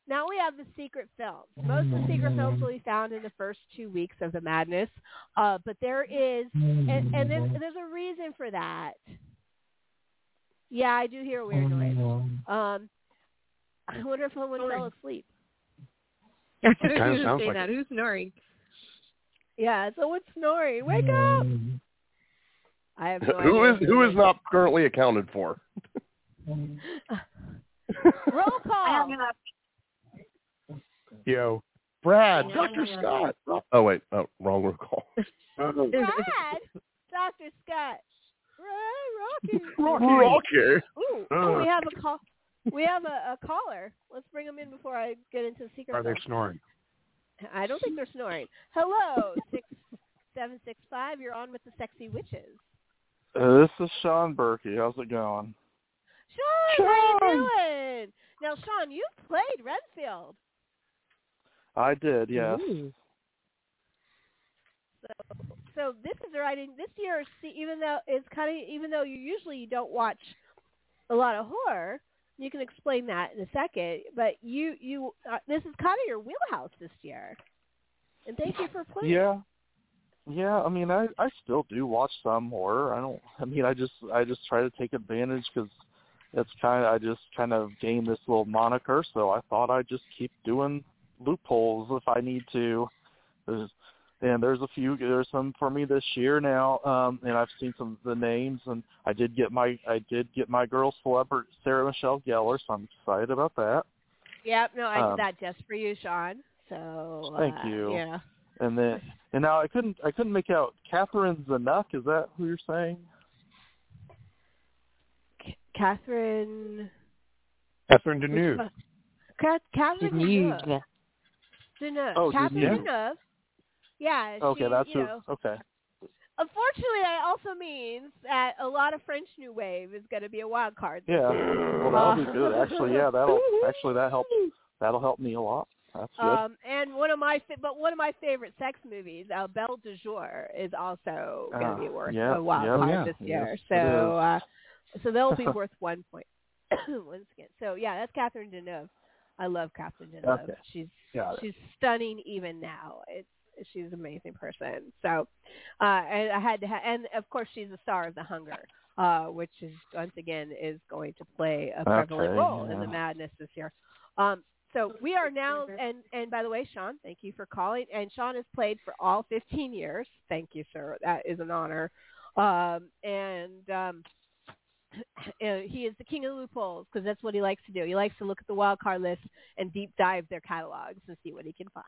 now we have the secret films. Most of the secret films will be found in the first two weeks of the madness, uh, but there is, and, and there's, there's a reason for that. Yeah, I do hear a weird noise. Um, I wonder if someone fell asleep. I was kinda sounds like that. Who's snoring? Yeah, someone's snoring. Wake up! Mm-hmm. I have no who is idea. who is not currently accounted for? Roll call. Yo. Brad, Dr. Scott. Oh, oh wait, oh wrong recall. Brad, Doctor Scott, Brad, Rocky. Rocky. Ooh, oh, we uh. have a call. We have a, a caller. Let's bring them in before I get into the secret. Are they snoring? I don't think they're snoring. Hello, six seven six five. You're on with the sexy witches. Uh, this is Sean Berkey. How's it going? Sean, how you doing? Now, Sean, you've played Redfield. I did, yes. So, so this is writing this year. See, even though it's kind of even though you usually you don't watch a lot of horror, you can explain that in a second. But you you uh, this is kind of your wheelhouse this year. And thank you for playing. Yeah. Yeah, I mean, I I still do watch some horror. I don't. I mean, I just I just try to take advantage because it's kind of I just kind of gained this little moniker, so I thought I'd just keep doing loopholes if I need to. There's and there's a few there's some for me this year now, um, and I've seen some of the names, and I did get my I did get my girl celebrity Sarah Michelle Gellar, so I'm excited about that. Yep. No, I Um, did that just for you, Sean. So Thank uh, you. Yeah. And then and now I couldn't I couldn't make out Catherine Zanuck. Is that who you're saying? Catherine. Catherine Deneuve. Catherine Deneuve. Deneuve. Deneuve. Oh, Catherine Deneuve. Deneuve. Yeah. Okay, she, that's you who. know, Okay. Unfortunately, that also means that a lot of French New Wave is going to be a wild card. Yeah. Well, that'll be good. Actually, yeah, that'll actually that help that'll help me a lot. That's good. Um, and one of my fa- but one of my favorite sex movies, uh, Belle de Jour, is also going to Ah, be worth yeah, a wild yeah, card yeah. this year. Yes, so, uh, so they'll be worth one point once again. So yeah, that's Catherine Deneuve. I love Catherine Deneuve. Okay. She's Got it. she's stunning even now. It's she's an amazing person. So, uh, and I had to, ha- and of course she's the star of The Hunger, uh, which is once again is going to play a prevalent Okay, role in the madness this year. Um, so we are now, and and by the way, Sean, thank you for calling. And Sean has played for all 15 years. Thank you, sir. That is an honor. Um, and um, uh, he is the king of loopholes because that's what he likes to do. He likes to look at the wild card list and deep dive their catalogs and see what he can find.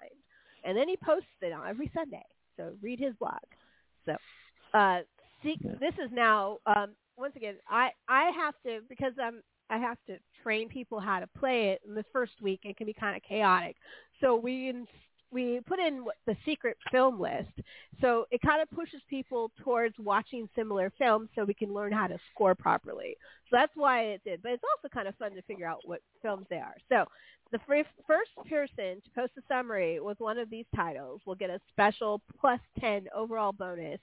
And then he posts it on every Sunday. So read his blog. So uh, see, this is now um, once again. I I have to because I'm I have to train people how to play it. In the first week, it can be kind of chaotic. So we we put in the secret film list. So it kind of pushes people towards watching similar films, so we can learn how to score properly. So that's why it did. But it's also kind of fun to figure out what films they are. So the fir- first person to post a summary with one of these titles will get a special plus 10 overall bonus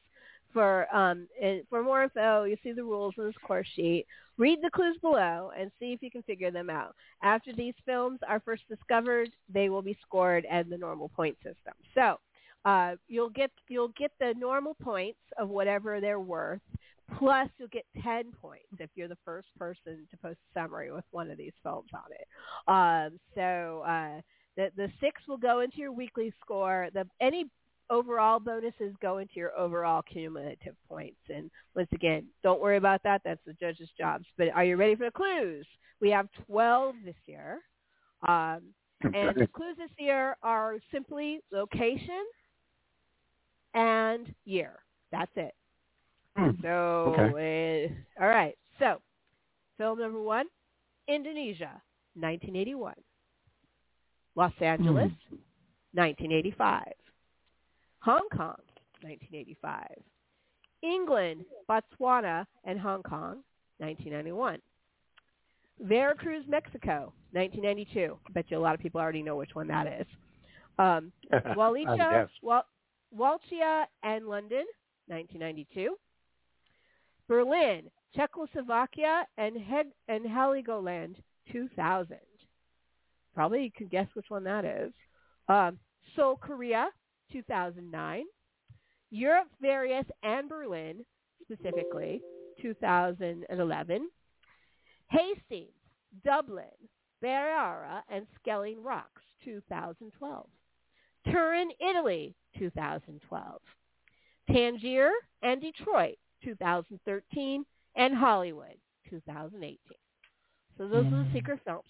for um for more info you see the rules in this course sheet. Read the clues below and see if you can figure them out. After these films are first discovered they will be scored at the normal point system. So uh, you'll get you'll get the normal points of whatever they're worth plus you'll get 10 points if you're the first person to post a summary with one of these films on it. Um, so uh, the the six will go into your weekly score. The any overall bonuses go into your overall cumulative points. And once again, don't worry about that. That's the judges' jobs. But are you ready for the clues? We have 12 this year. Um, and the clues this year are simply location and year. That's it. So, uh, all right. So, film number one, Indonesia, 1981. Los Angeles, 1985. Hong Kong, 1985. England, Botswana, and Hong Kong, 1991. Veracruz, Mexico, 1992. I bet you a lot of people already know which one that is. Um, Walicha, Wal- Walchia, and London, 1992. Berlin, Czechoslovakia, and, and Heligoland, 2000. Probably you can guess which one that is. Um, Seoul, Korea, 2009. Europe, Various, and Berlin, specifically, 2011. Hastings, Dublin, Barara, and Skelling Rocks, 2012. Turin, Italy, 2012. Tangier and Detroit, 2013, and Hollywood, 2018. So those are the secret films.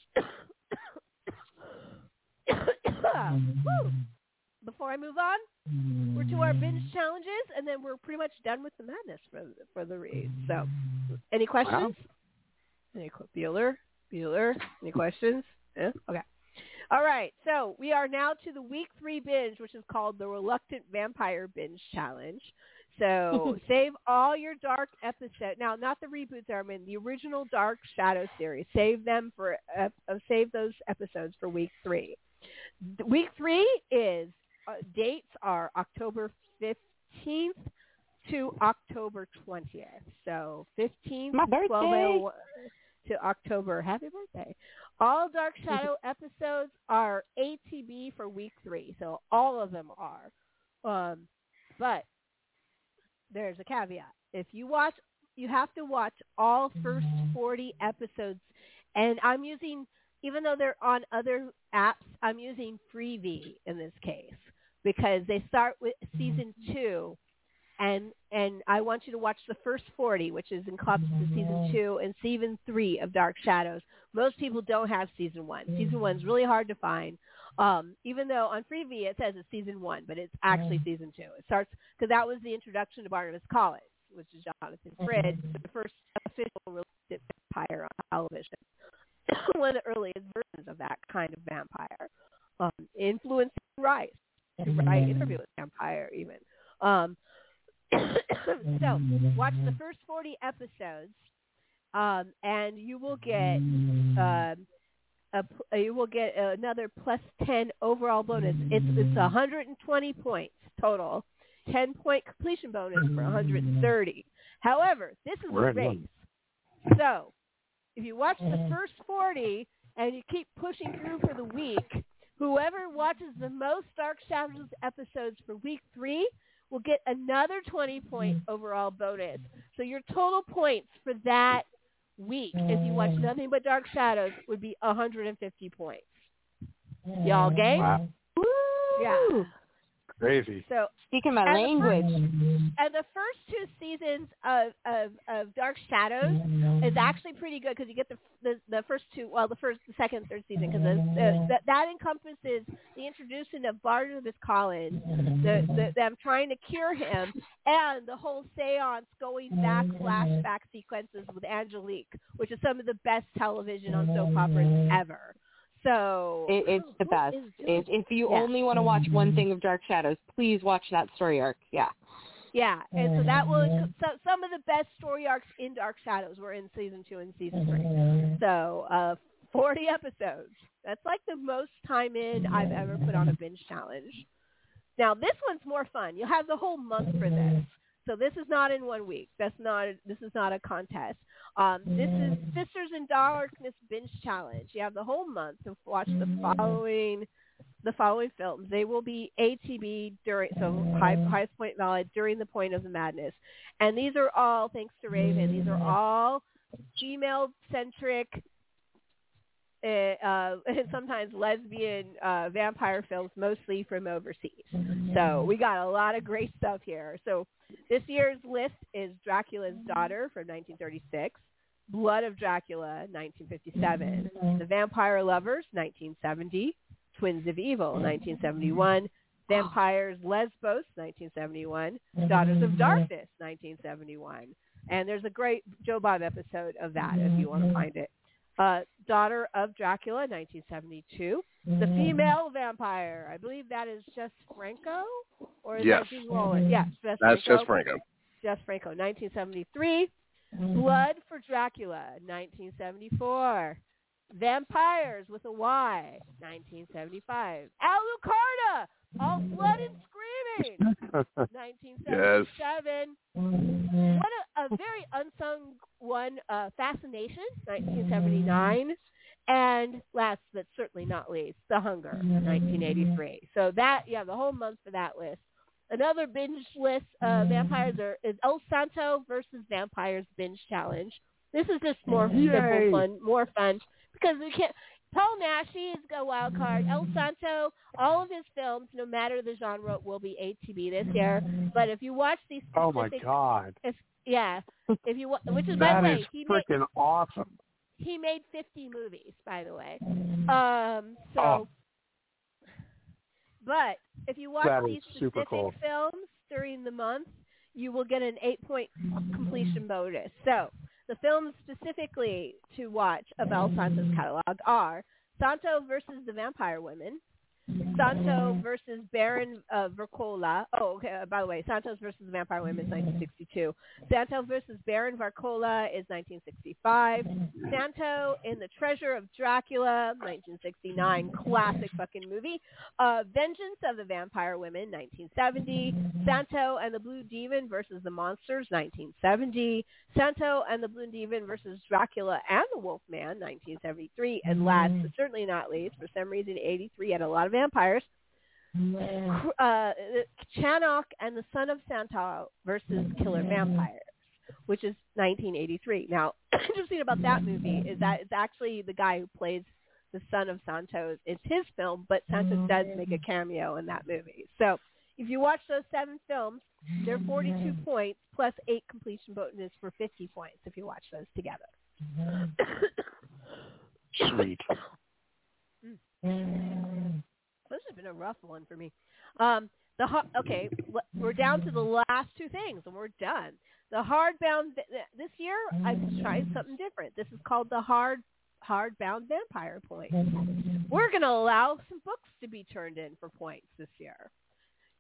Before I move on, we're to our binge challenges, and then we're pretty much done with the madness for for the read. So, any questions? Any qu- Bueller? Bueller? Any questions? Yeah? Okay. All right. So we are now to the week three binge, which is called the Reluctant Vampire Binge Challenge. So save all your dark episodes. Now, not the reboots, Armin. The original Dark Shadow series. Save them for. Uh, uh, save those episodes for week three. Week three is uh, dates are October fifteenth to October twentieth. So fifteenth My to birthday. to October. Happy birthday. All Dark Shadow episodes are ATB for week three, so all of them are. Um, but there's a caveat. If you watch, you have to watch all first 40 episodes. And I'm using, even though they're on other apps, I'm using Freevee in this case because they start with mm-hmm. season two and and I want you to watch the first 40, which is encompasses season mm-hmm. two and season three of Dark Shadows. Most people don't have season one. Mm-hmm. Season one's really hard to find. Um, even though on Freevee it says it's season one, but it's actually season two. It starts because that was the introduction to Barnabas Collins, which is Jonathan Frid, the first official realistic vampire on television. One of the earliest versions of that kind of vampire, um, influencing Rice, right? Interview with Vampire, even. Um, so watch the first 40 episodes um, and you will get um, a, you will get another plus 10 overall bonus. It's it's 120 points total, 10 point completion bonus for 130. However, this is We're a race. So if you watch the first 40 and you keep pushing through for the week, whoever watches the most Dark Shadows episodes for week three will get another 20 point mm. overall bonus. So your total points for that week, if you watch mm. nothing but Dark Shadows, would be 150 points. Mm. Y'all game? Wow. Yeah. Crazy. So Speaking my and the language. first- and the first two seasons of, of, of Dark Shadows is actually pretty good because you get the, the the first two, well, the first, the second, third season because that that encompasses the introduction of Barnabas Collins, the, the them trying to cure him, and the whole seance going back flashback sequences with Angelique, which is some of the best television on soap operas ever. So It, it's the best. is If, if you Yeah. only want to watch one thing of Dark Shadows, please watch that story arc. Yeah. Yeah, and so that will so, some of the best story arcs in Dark Shadows were in season two and season three. So uh, forty episodes. That's like the most time in I've ever put on a binge challenge. Now this one's more fun. You'll have the whole month for this. So this is not in one week. That's not. This is not a contest. Um, this is Sisters in Darkness binge challenge. You have the whole month to watch the following the following films. They will be ATB during so high, highest point valid during the point of the madness, and these are all thanks to Raven. These are all female centric uh, uh, and sometimes lesbian uh, vampire films, mostly from overseas. So we got a lot of great stuff here. So this year's list is Dracula's mm-hmm. Daughter from 1936, Blood of Dracula 1957, The Vampire Lovers 1970, Twins of Evil 1971, Vampires Lesbos 1971, Daughters of Darkness 1971. And there's a great Joe Bob episode of that if you want to mm-hmm. find it. Uh, Daughter of Dracula 1972. The Female Vampire. I believe that is Jess Franco? Or is Yes. that Jean Rollin? Yes. Jess That's Franco. just Franco. Jess Franco, 1973. Blood for Dracula, 1974. Vampires with a Y, 1975. Alucarda, all blood and screaming, 1977. What a, a very unsung one, uh, Fascination, 1979. And last but certainly not least, The Hunger, 1983. So that, yeah, the whole month for that list. Another binge list, uh, vampires are is El Santo versus Vampires Binge Challenge. This is just more Yay. simple fun, more fun because we can't. Paul Naschy is a wild card. El Santo, all of his films, no matter the genre, will be ATB this year. But if you watch these, Oh my God, if yeah, if you which is by the way, is he made freaking awesome. he made 50 movies, by the way. Um, so, Oh. but if you watch That these specific cool. films during the month, you will get an eight-point completion bonus. So, the films specifically to watch of El Santo's catalog are Santo versus the Vampire Women, Santo versus Baron uh, Vercola. Oh, okay. Uh, by the way, Santos versus the Vampire Women is 1962. Santo versus Baron Varcola is 1965. Santo in The Treasure of Dracula, 1969. Classic fucking movie. Uh, Vengeance of the Vampire Women, 1970. Santo and the Blue Demon versus the Monsters, 1970. Santo and the Blue Demon versus Dracula and the Wolfman, 1973. And last but certainly not least, for some reason, 83 had a lot of vampires. Uh, Chanoc and the Son of Santo versus Killer Vampires, which is 1983. Now, interesting about that movie is that it's actually the guy who plays the son of Santos. It's his film, but Santos does make a cameo in that movie. So if you watch those seven films, they're 42 points plus eight completion bonus for 50 points if you watch those together. Sweet. This has been a rough one for me. Um, the okay, we're down to the last two things, and we're done. The hardbound this year, I've tried something different. This is called the hard hardbound vampire point. We're going to allow some books to be turned in for points this year.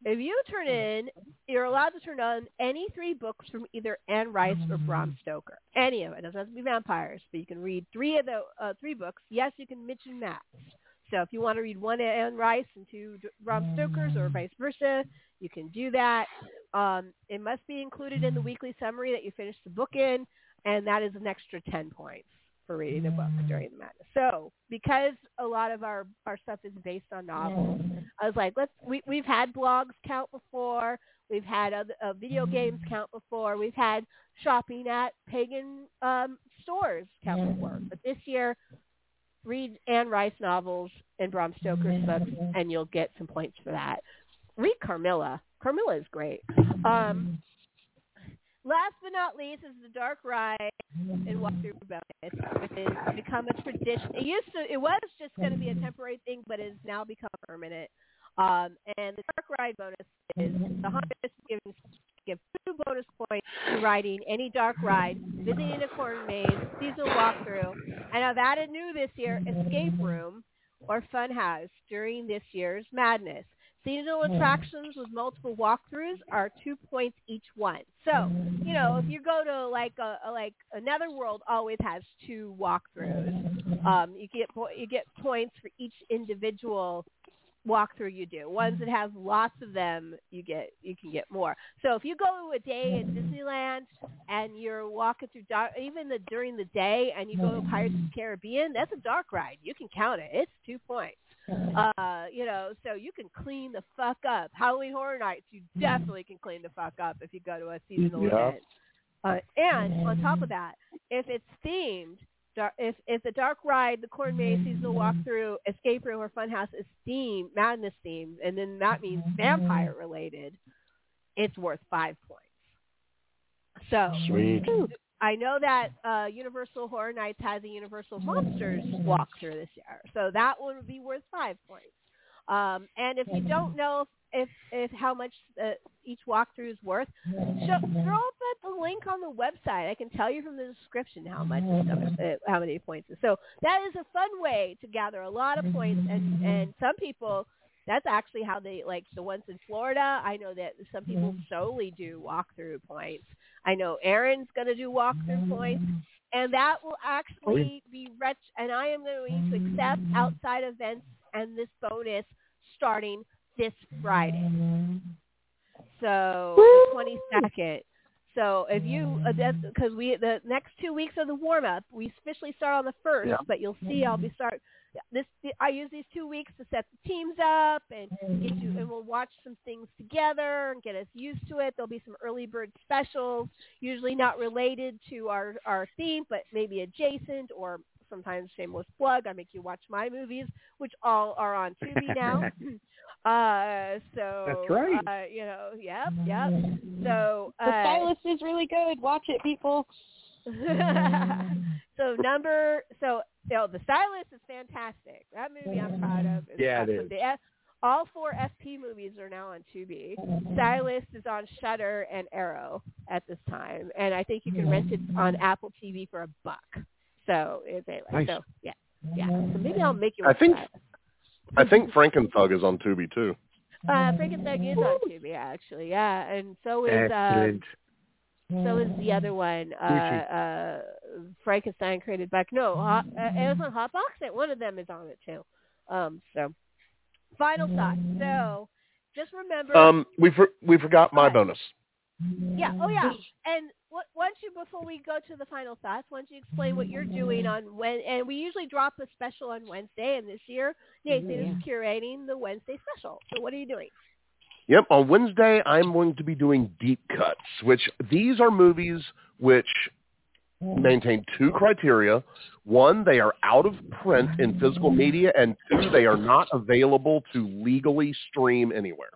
If you turn in, you're allowed to turn on any three books from either Anne Rice or Bram Stoker. Any of it. It doesn't have to be vampires, but you can read three of the uh, three books. Yes, you can mix and. So if you want to read one Anne Rice and two Rob Stoker's or vice versa, you can do that. Um, it must be included in the weekly summary that you finish the book in, and that is an extra 10 points for reading the book during the madness. So because a lot of our, our stuff is based on novels, I was like, let's we, we've had blogs count before. We've had other, uh, video games count before. We've had shopping at pagan um, stores count before. But this year, read Anne Rice novels and Bram Stoker's books, and you'll get some points for that. Read Carmilla. Carmilla is great. Um, last but not least is the Dark Ride and Walkthrough bonus, which has become a tradition. It used to, it was just going to be a temporary thing, but it has now become permanent. Um, and the Dark Ride bonus is the hundred gives give two bonus points to riding any dark ride, visiting a corn maze, seasonal walkthrough, and I've added new this year, escape room or fun house during this year's madness. Seasonal attractions with multiple walkthroughs are two points each one. So, you know, if you go to like a, a like another world always has two walkthroughs. Um, you get po- you get points for each individual walkthrough you do. Ones that have lots of them, you get you can get more. So if you go a day in Disneyland and you're walking through dark, even the during the day, and you go to Pirates of the Caribbean, that's a dark ride. You can count it. It's two points. Uh, you know, so you can clean the fuck up. Halloween Horror Nights, you definitely can clean the fuck up if you go to a seasonal event. Uh, and on top of that, if it's themed, If if the Dark Ride, the Corn Maze seasonal walkthrough, escape room, or Funhouse is theme madness themed, and then that means vampire related, it's worth five points. So Sweet. I know that uh, Universal Horror Nights has a Universal Monsters walkthrough this year, so that one would be worth five points. Um, and if you don't know if if how much uh, each walkthrough is worth, show, throw up at the link on the website. I can tell you from the description how much stuff, uh, how many points. is. So that is a fun way to gather a lot of points, and and some people. That's actually how they like the ones in Florida. I know that some people solely do walkthrough points. I know Aaron's going to do walkthrough points, and that will actually be retch. And I am going to accept outside events and this bonus starting this Friday. So the twenty second. So if you uh, because we the next two weeks are the warm up. We officially start on the first, Yeah. but you'll see I'll be start this. I use these two weeks to set the teams up and get you, and we'll watch some things together and get us used to it. There'll be some early bird specials, usually not related to our our theme, but maybe adjacent or sometimes shameless plug. I make you watch my movies, which all are on Tubi now. Uh, so That's right. Uh, you know, yep, yep. So The uh, stylist is really good. Watch it, people. so number so you know, the stylist is fantastic. That movie I'm proud of. It's Yeah, it awesome. is. The all four FP movies are now on Tubi. Stylist is on Shudder and Arrow at this time, and I think you can rent it on Apple TV for a buck. So it's a Nice. so yeah yeah. So maybe I'll make you. I think that. I think Frankenthug is on Tubi too. Uh, Frankenstein is on Tubi actually, yeah, and so is uh, Excellent. so is the other one. Uh, uh, Frankenstein created back. No, Hot, uh, Amazon Hotbox. That one of them is on it too. Um, so final thought. So just remember. Um, we for, we forgot my bonus. yeah. Oh yeah. And what, once you before we go to the final thoughts, once you explain what you're doing on when, and we usually drop a special on Wednesday, and this year Nathan mm-hmm. is curating the Wednesday special. So what are you doing? Yep, on Wednesday I'm going to be doing deep cuts, which these are movies which maintain two criteria. One, they are out of print in physical media, and two, they are not available to legally stream anywhere.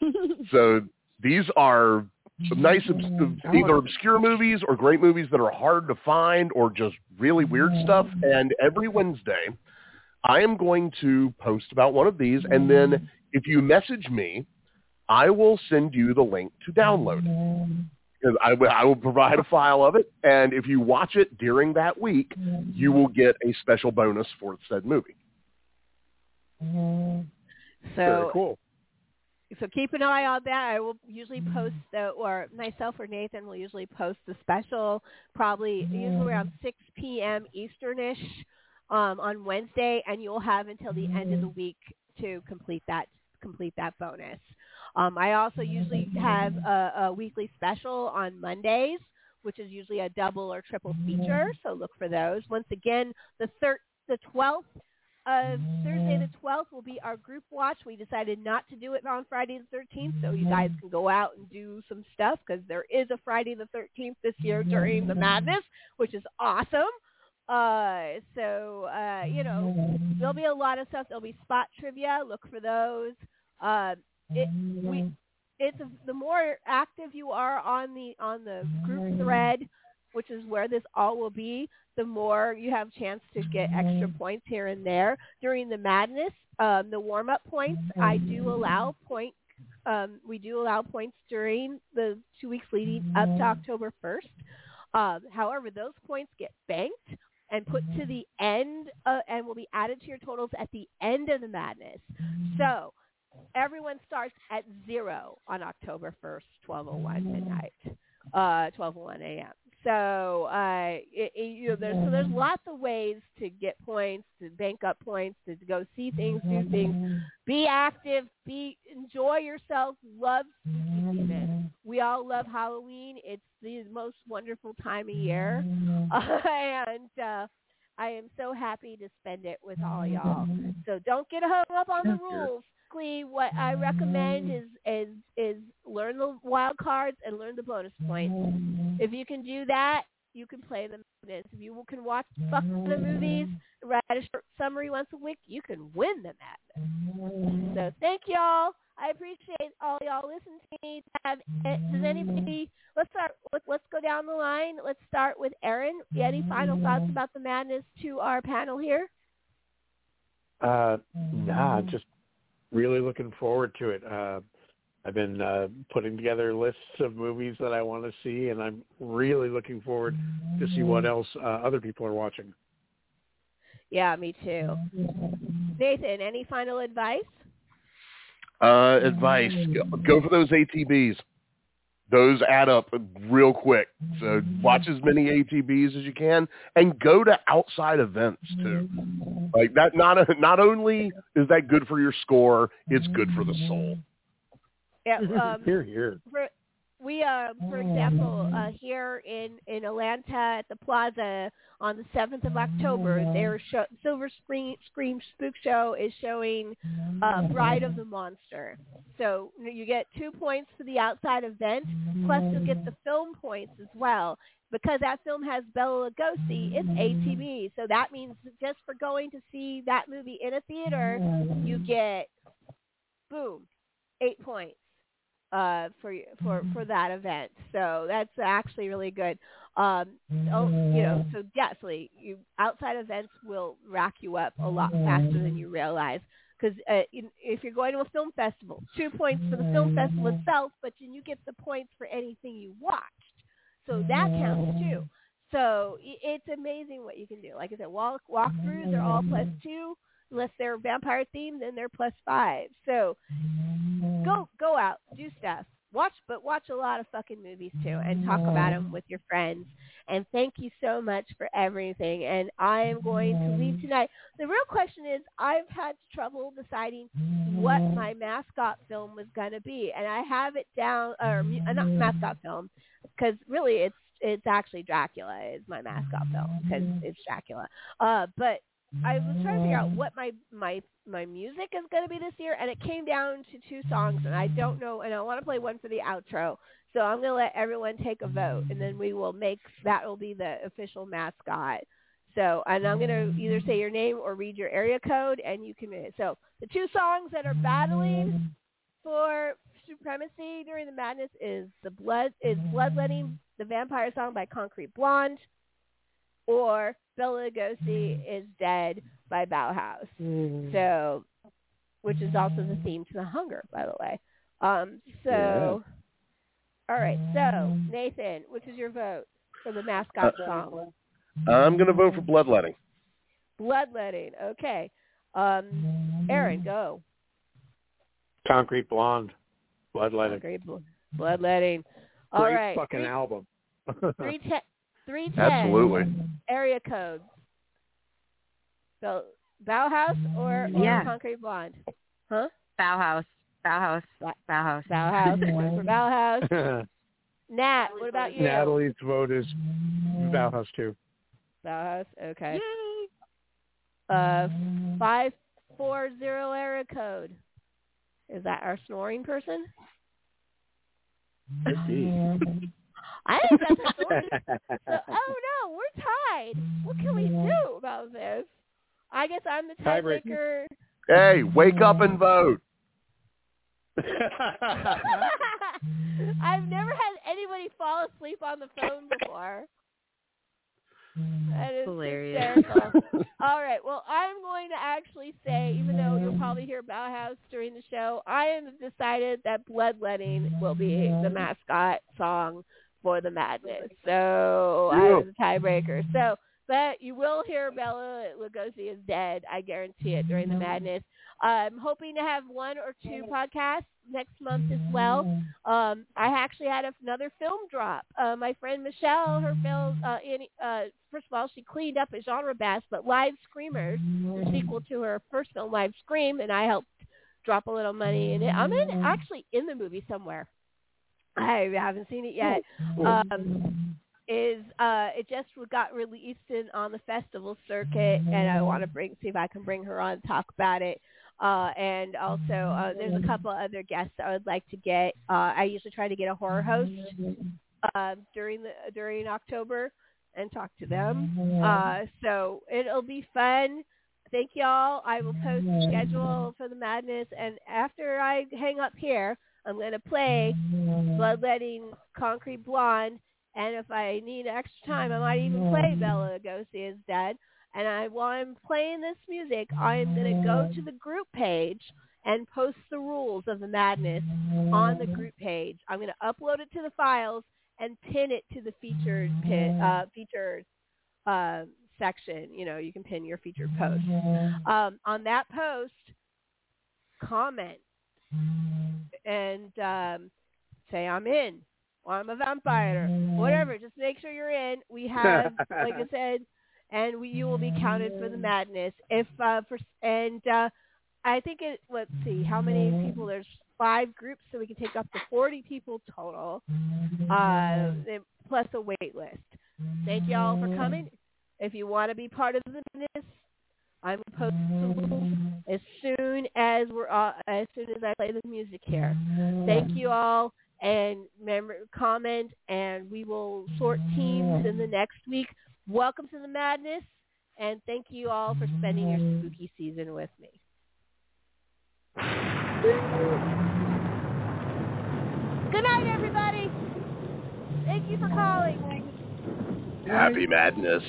So these are some nice, either obscure movies or great movies that are hard to find or just really weird stuff. And every Wednesday, I am going to post about one of these, and then mm-hmm. if you message me, I will send you the link to download it. Because I will, will provide a file of it, and if you watch it during that week, mm-hmm. you will get a special bonus for said movie. Mm-hmm. So Very cool. So keep an eye on that. I will usually post the, or myself or Nathan will usually post the special, probably usually around 6 p.m. Easternish um, on Wednesday, and you'll have until the end of the week to complete that complete that bonus. Um, I also usually have a, a weekly special on Mondays, which is usually a double or triple feature. So look for those. Once again, the thir- the 12th uh, Thursday the 12th will be our group watch. We decided not to do it on Friday the 13th, so you guys can go out and do some stuff because there is a Friday the 13th this year during the madness, which is awesome. Uh, so uh, you know there'll be a lot of stuff. There'll be spot trivia. Look for those. Uh, it, we, it's the more active you are on the on the group thread, which is where this all will be, the more you have chance to get extra points here and there during the madness. Um, the warm up points, I do allow point. Um, we do allow points during the two weeks leading up to October first. Um, however, those points get banked and put to the end uh, and will be added to your totals at the end of the madness. So everyone starts at zero on October 1st, 12:01 midnight, uh, 12:01 a.m. So uh, it, it, you know, there's so there's lots of ways to get points, to bank up points, to, to go see things, do things, be active, be enjoy yourself, love spooky season. We all love Halloween. It's the most wonderful time of year, and uh, I am so happy to spend it with all y'all. So don't get hung up on the rules. Basically, what I recommend is is is learn the wild cards and learn the bonus points. If you can do that, you can play the madness. If you can watch fuck the movies, write a short summary once a week, you can win the madness. So thank y'all. I appreciate all y'all listening to me. Have, does anybody? Let's start. Let's, let's go down the line. Let's start with Aaron. Any final thoughts about the madness to our panel here? Uh, nah, just really looking forward to it. Uh, I've been uh, putting together lists of movies that I want to see, and I'm really looking forward to see what else uh, other people are watching. Yeah, me too. Nathan, any final advice? Uh, advice: go, go for those ATBs. Those add up real quick. So watch as many ATBs as you can, and go to outside events too. Like that. Not not only is that good for your score, it's good for the soul. Yeah, um, here, here. For, we, are, for example, uh, here in in Atlanta at the Plaza on the seventh of October, their show, Silver Scream, Scream Spook Show is showing uh, Bride of the Monster. So you get two points for the outside event, plus you'll get the film points as well. Because that film has Bela Lugosi, it's ATB. So that means just for going to see that movie in a theater, you get boom, eight points uh, for for for that event. So that's actually really good. Um, oh, you know, so definitely, you outside events will rack you up a lot faster than you realize. Because uh, if you're going to a film festival, two points for the film festival itself, but then you get the points for anything you watched. So that counts too. So it's amazing what you can do. Like I said, walk walkthroughs are all plus two unless they're vampire themed, then they're plus five. So go go out, do stuff, watch, but watch a lot of fucking movies too, and talk about them with your friends. And thank you so much for everything. And I am going to leave tonight. The real question is, I've had trouble deciding what my mascot film was going to be, and I have it down, or uh, not mascot film, because really it's it's actually Dracula is my mascot film because it's Dracula. Uh, but I was trying to figure out what my my my music is going to be this year, and it came down to two songs, and I don't know, and I want to play one for the outro. So I'm going to let everyone take a vote, and then we will make that will be the official mascot. So, and I'm going to either say your name or read your area code, and you can. So the two songs that are battling for supremacy during the madness is the blood is bloodletting the vampire song by Concrete Blonde or Bela Lugosi is dead by Bauhaus. Mm. So, which is also the theme to the Hunger, by the way. Um, so, Yeah. all right. So, Nathan, which is your vote for the mascot Uh, song? I'm going to vote for bloodletting. Bloodletting. Okay. Um, Aaron, go. Concrete Blonde, Bloodletting. Great bl- bloodletting. All Great right. fucking three, album. Three ten. Three ten. Absolutely. Area code. So Bauhaus or, or Yeah. Concrete Blonde? Huh? Bauhaus. Bauhaus. Bauhaus. Bauhaus. One for Bauhaus. Nat, what about you? Natalie's vote is Bauhaus too. Bauhaus. Okay. Uh, five four zero area code. Is that our snoring person? I think that's a snoring. So, oh no, we're tied. What can we do about this? I guess I'm the Tiebreaker. tiebreaker. Hey, wake up and vote. I've never had anybody fall asleep on the phone before. That is Hilarious. hysterical. All right. Well, I'm going to actually say, even though you'll probably hear Bauhaus during the show, I have decided that Bloodletting will be the mascot song for the Madness. So I was a tiebreaker. So, but you will hear Bela Lugosi is dead. I guarantee it during the Madness. I'm hoping to have one or two podcasts next month as well. Um, I actually had another film drop. Uh, my friend Michelle, her film, uh, in, uh, first of all, she cleaned up a genre bass, but Live Screamers, the sequel to her first film, Live Scream, and I helped drop a little money in it. I'm in actually in the movie somewhere. I haven't seen it yet. Um, is uh, it just got released in on the festival circuit, and I want to bring see if I can bring her on talk about it. Uh, and also, uh, there's a couple other guests I would like to get. Uh, I usually try to get a horror host uh, during the during October. and talk to them. Uh, so it'll be fun. Thank y'all. I will post the schedule for the madness, and after I hang up here, I'm going to play Bloodletting Concrete Blonde, and if I need extra time, I might even play Bela Lugosi is Dead. And I, while I'm playing this music, I'm going to go to the group page and post the rules of the madness on the group page. I'm going to upload it to the files and pin it to the featured pin, uh, featured uh, section. You know, you can pin your featured post. Um, on that post, comment and um, say I'm in or I'm a vampire, whatever. Just make sure you're in. We have, like I said, and we, you will be counted for the madness. If uh, for and uh, I think it. Let's see how many people. There's five groups, so we can take up to 40 people total, uh, plus a wait list. Thank you all for coming. If you want to be part of the madness, I'm posting as soon as we're uh, as soon as I play the music here. Thank you all, and remember comment, and we will sort teams in the next week. Welcome to the madness, and thank you all for spending your spooky season with me. Good night, everybody. Thank you for calling. Happy madness.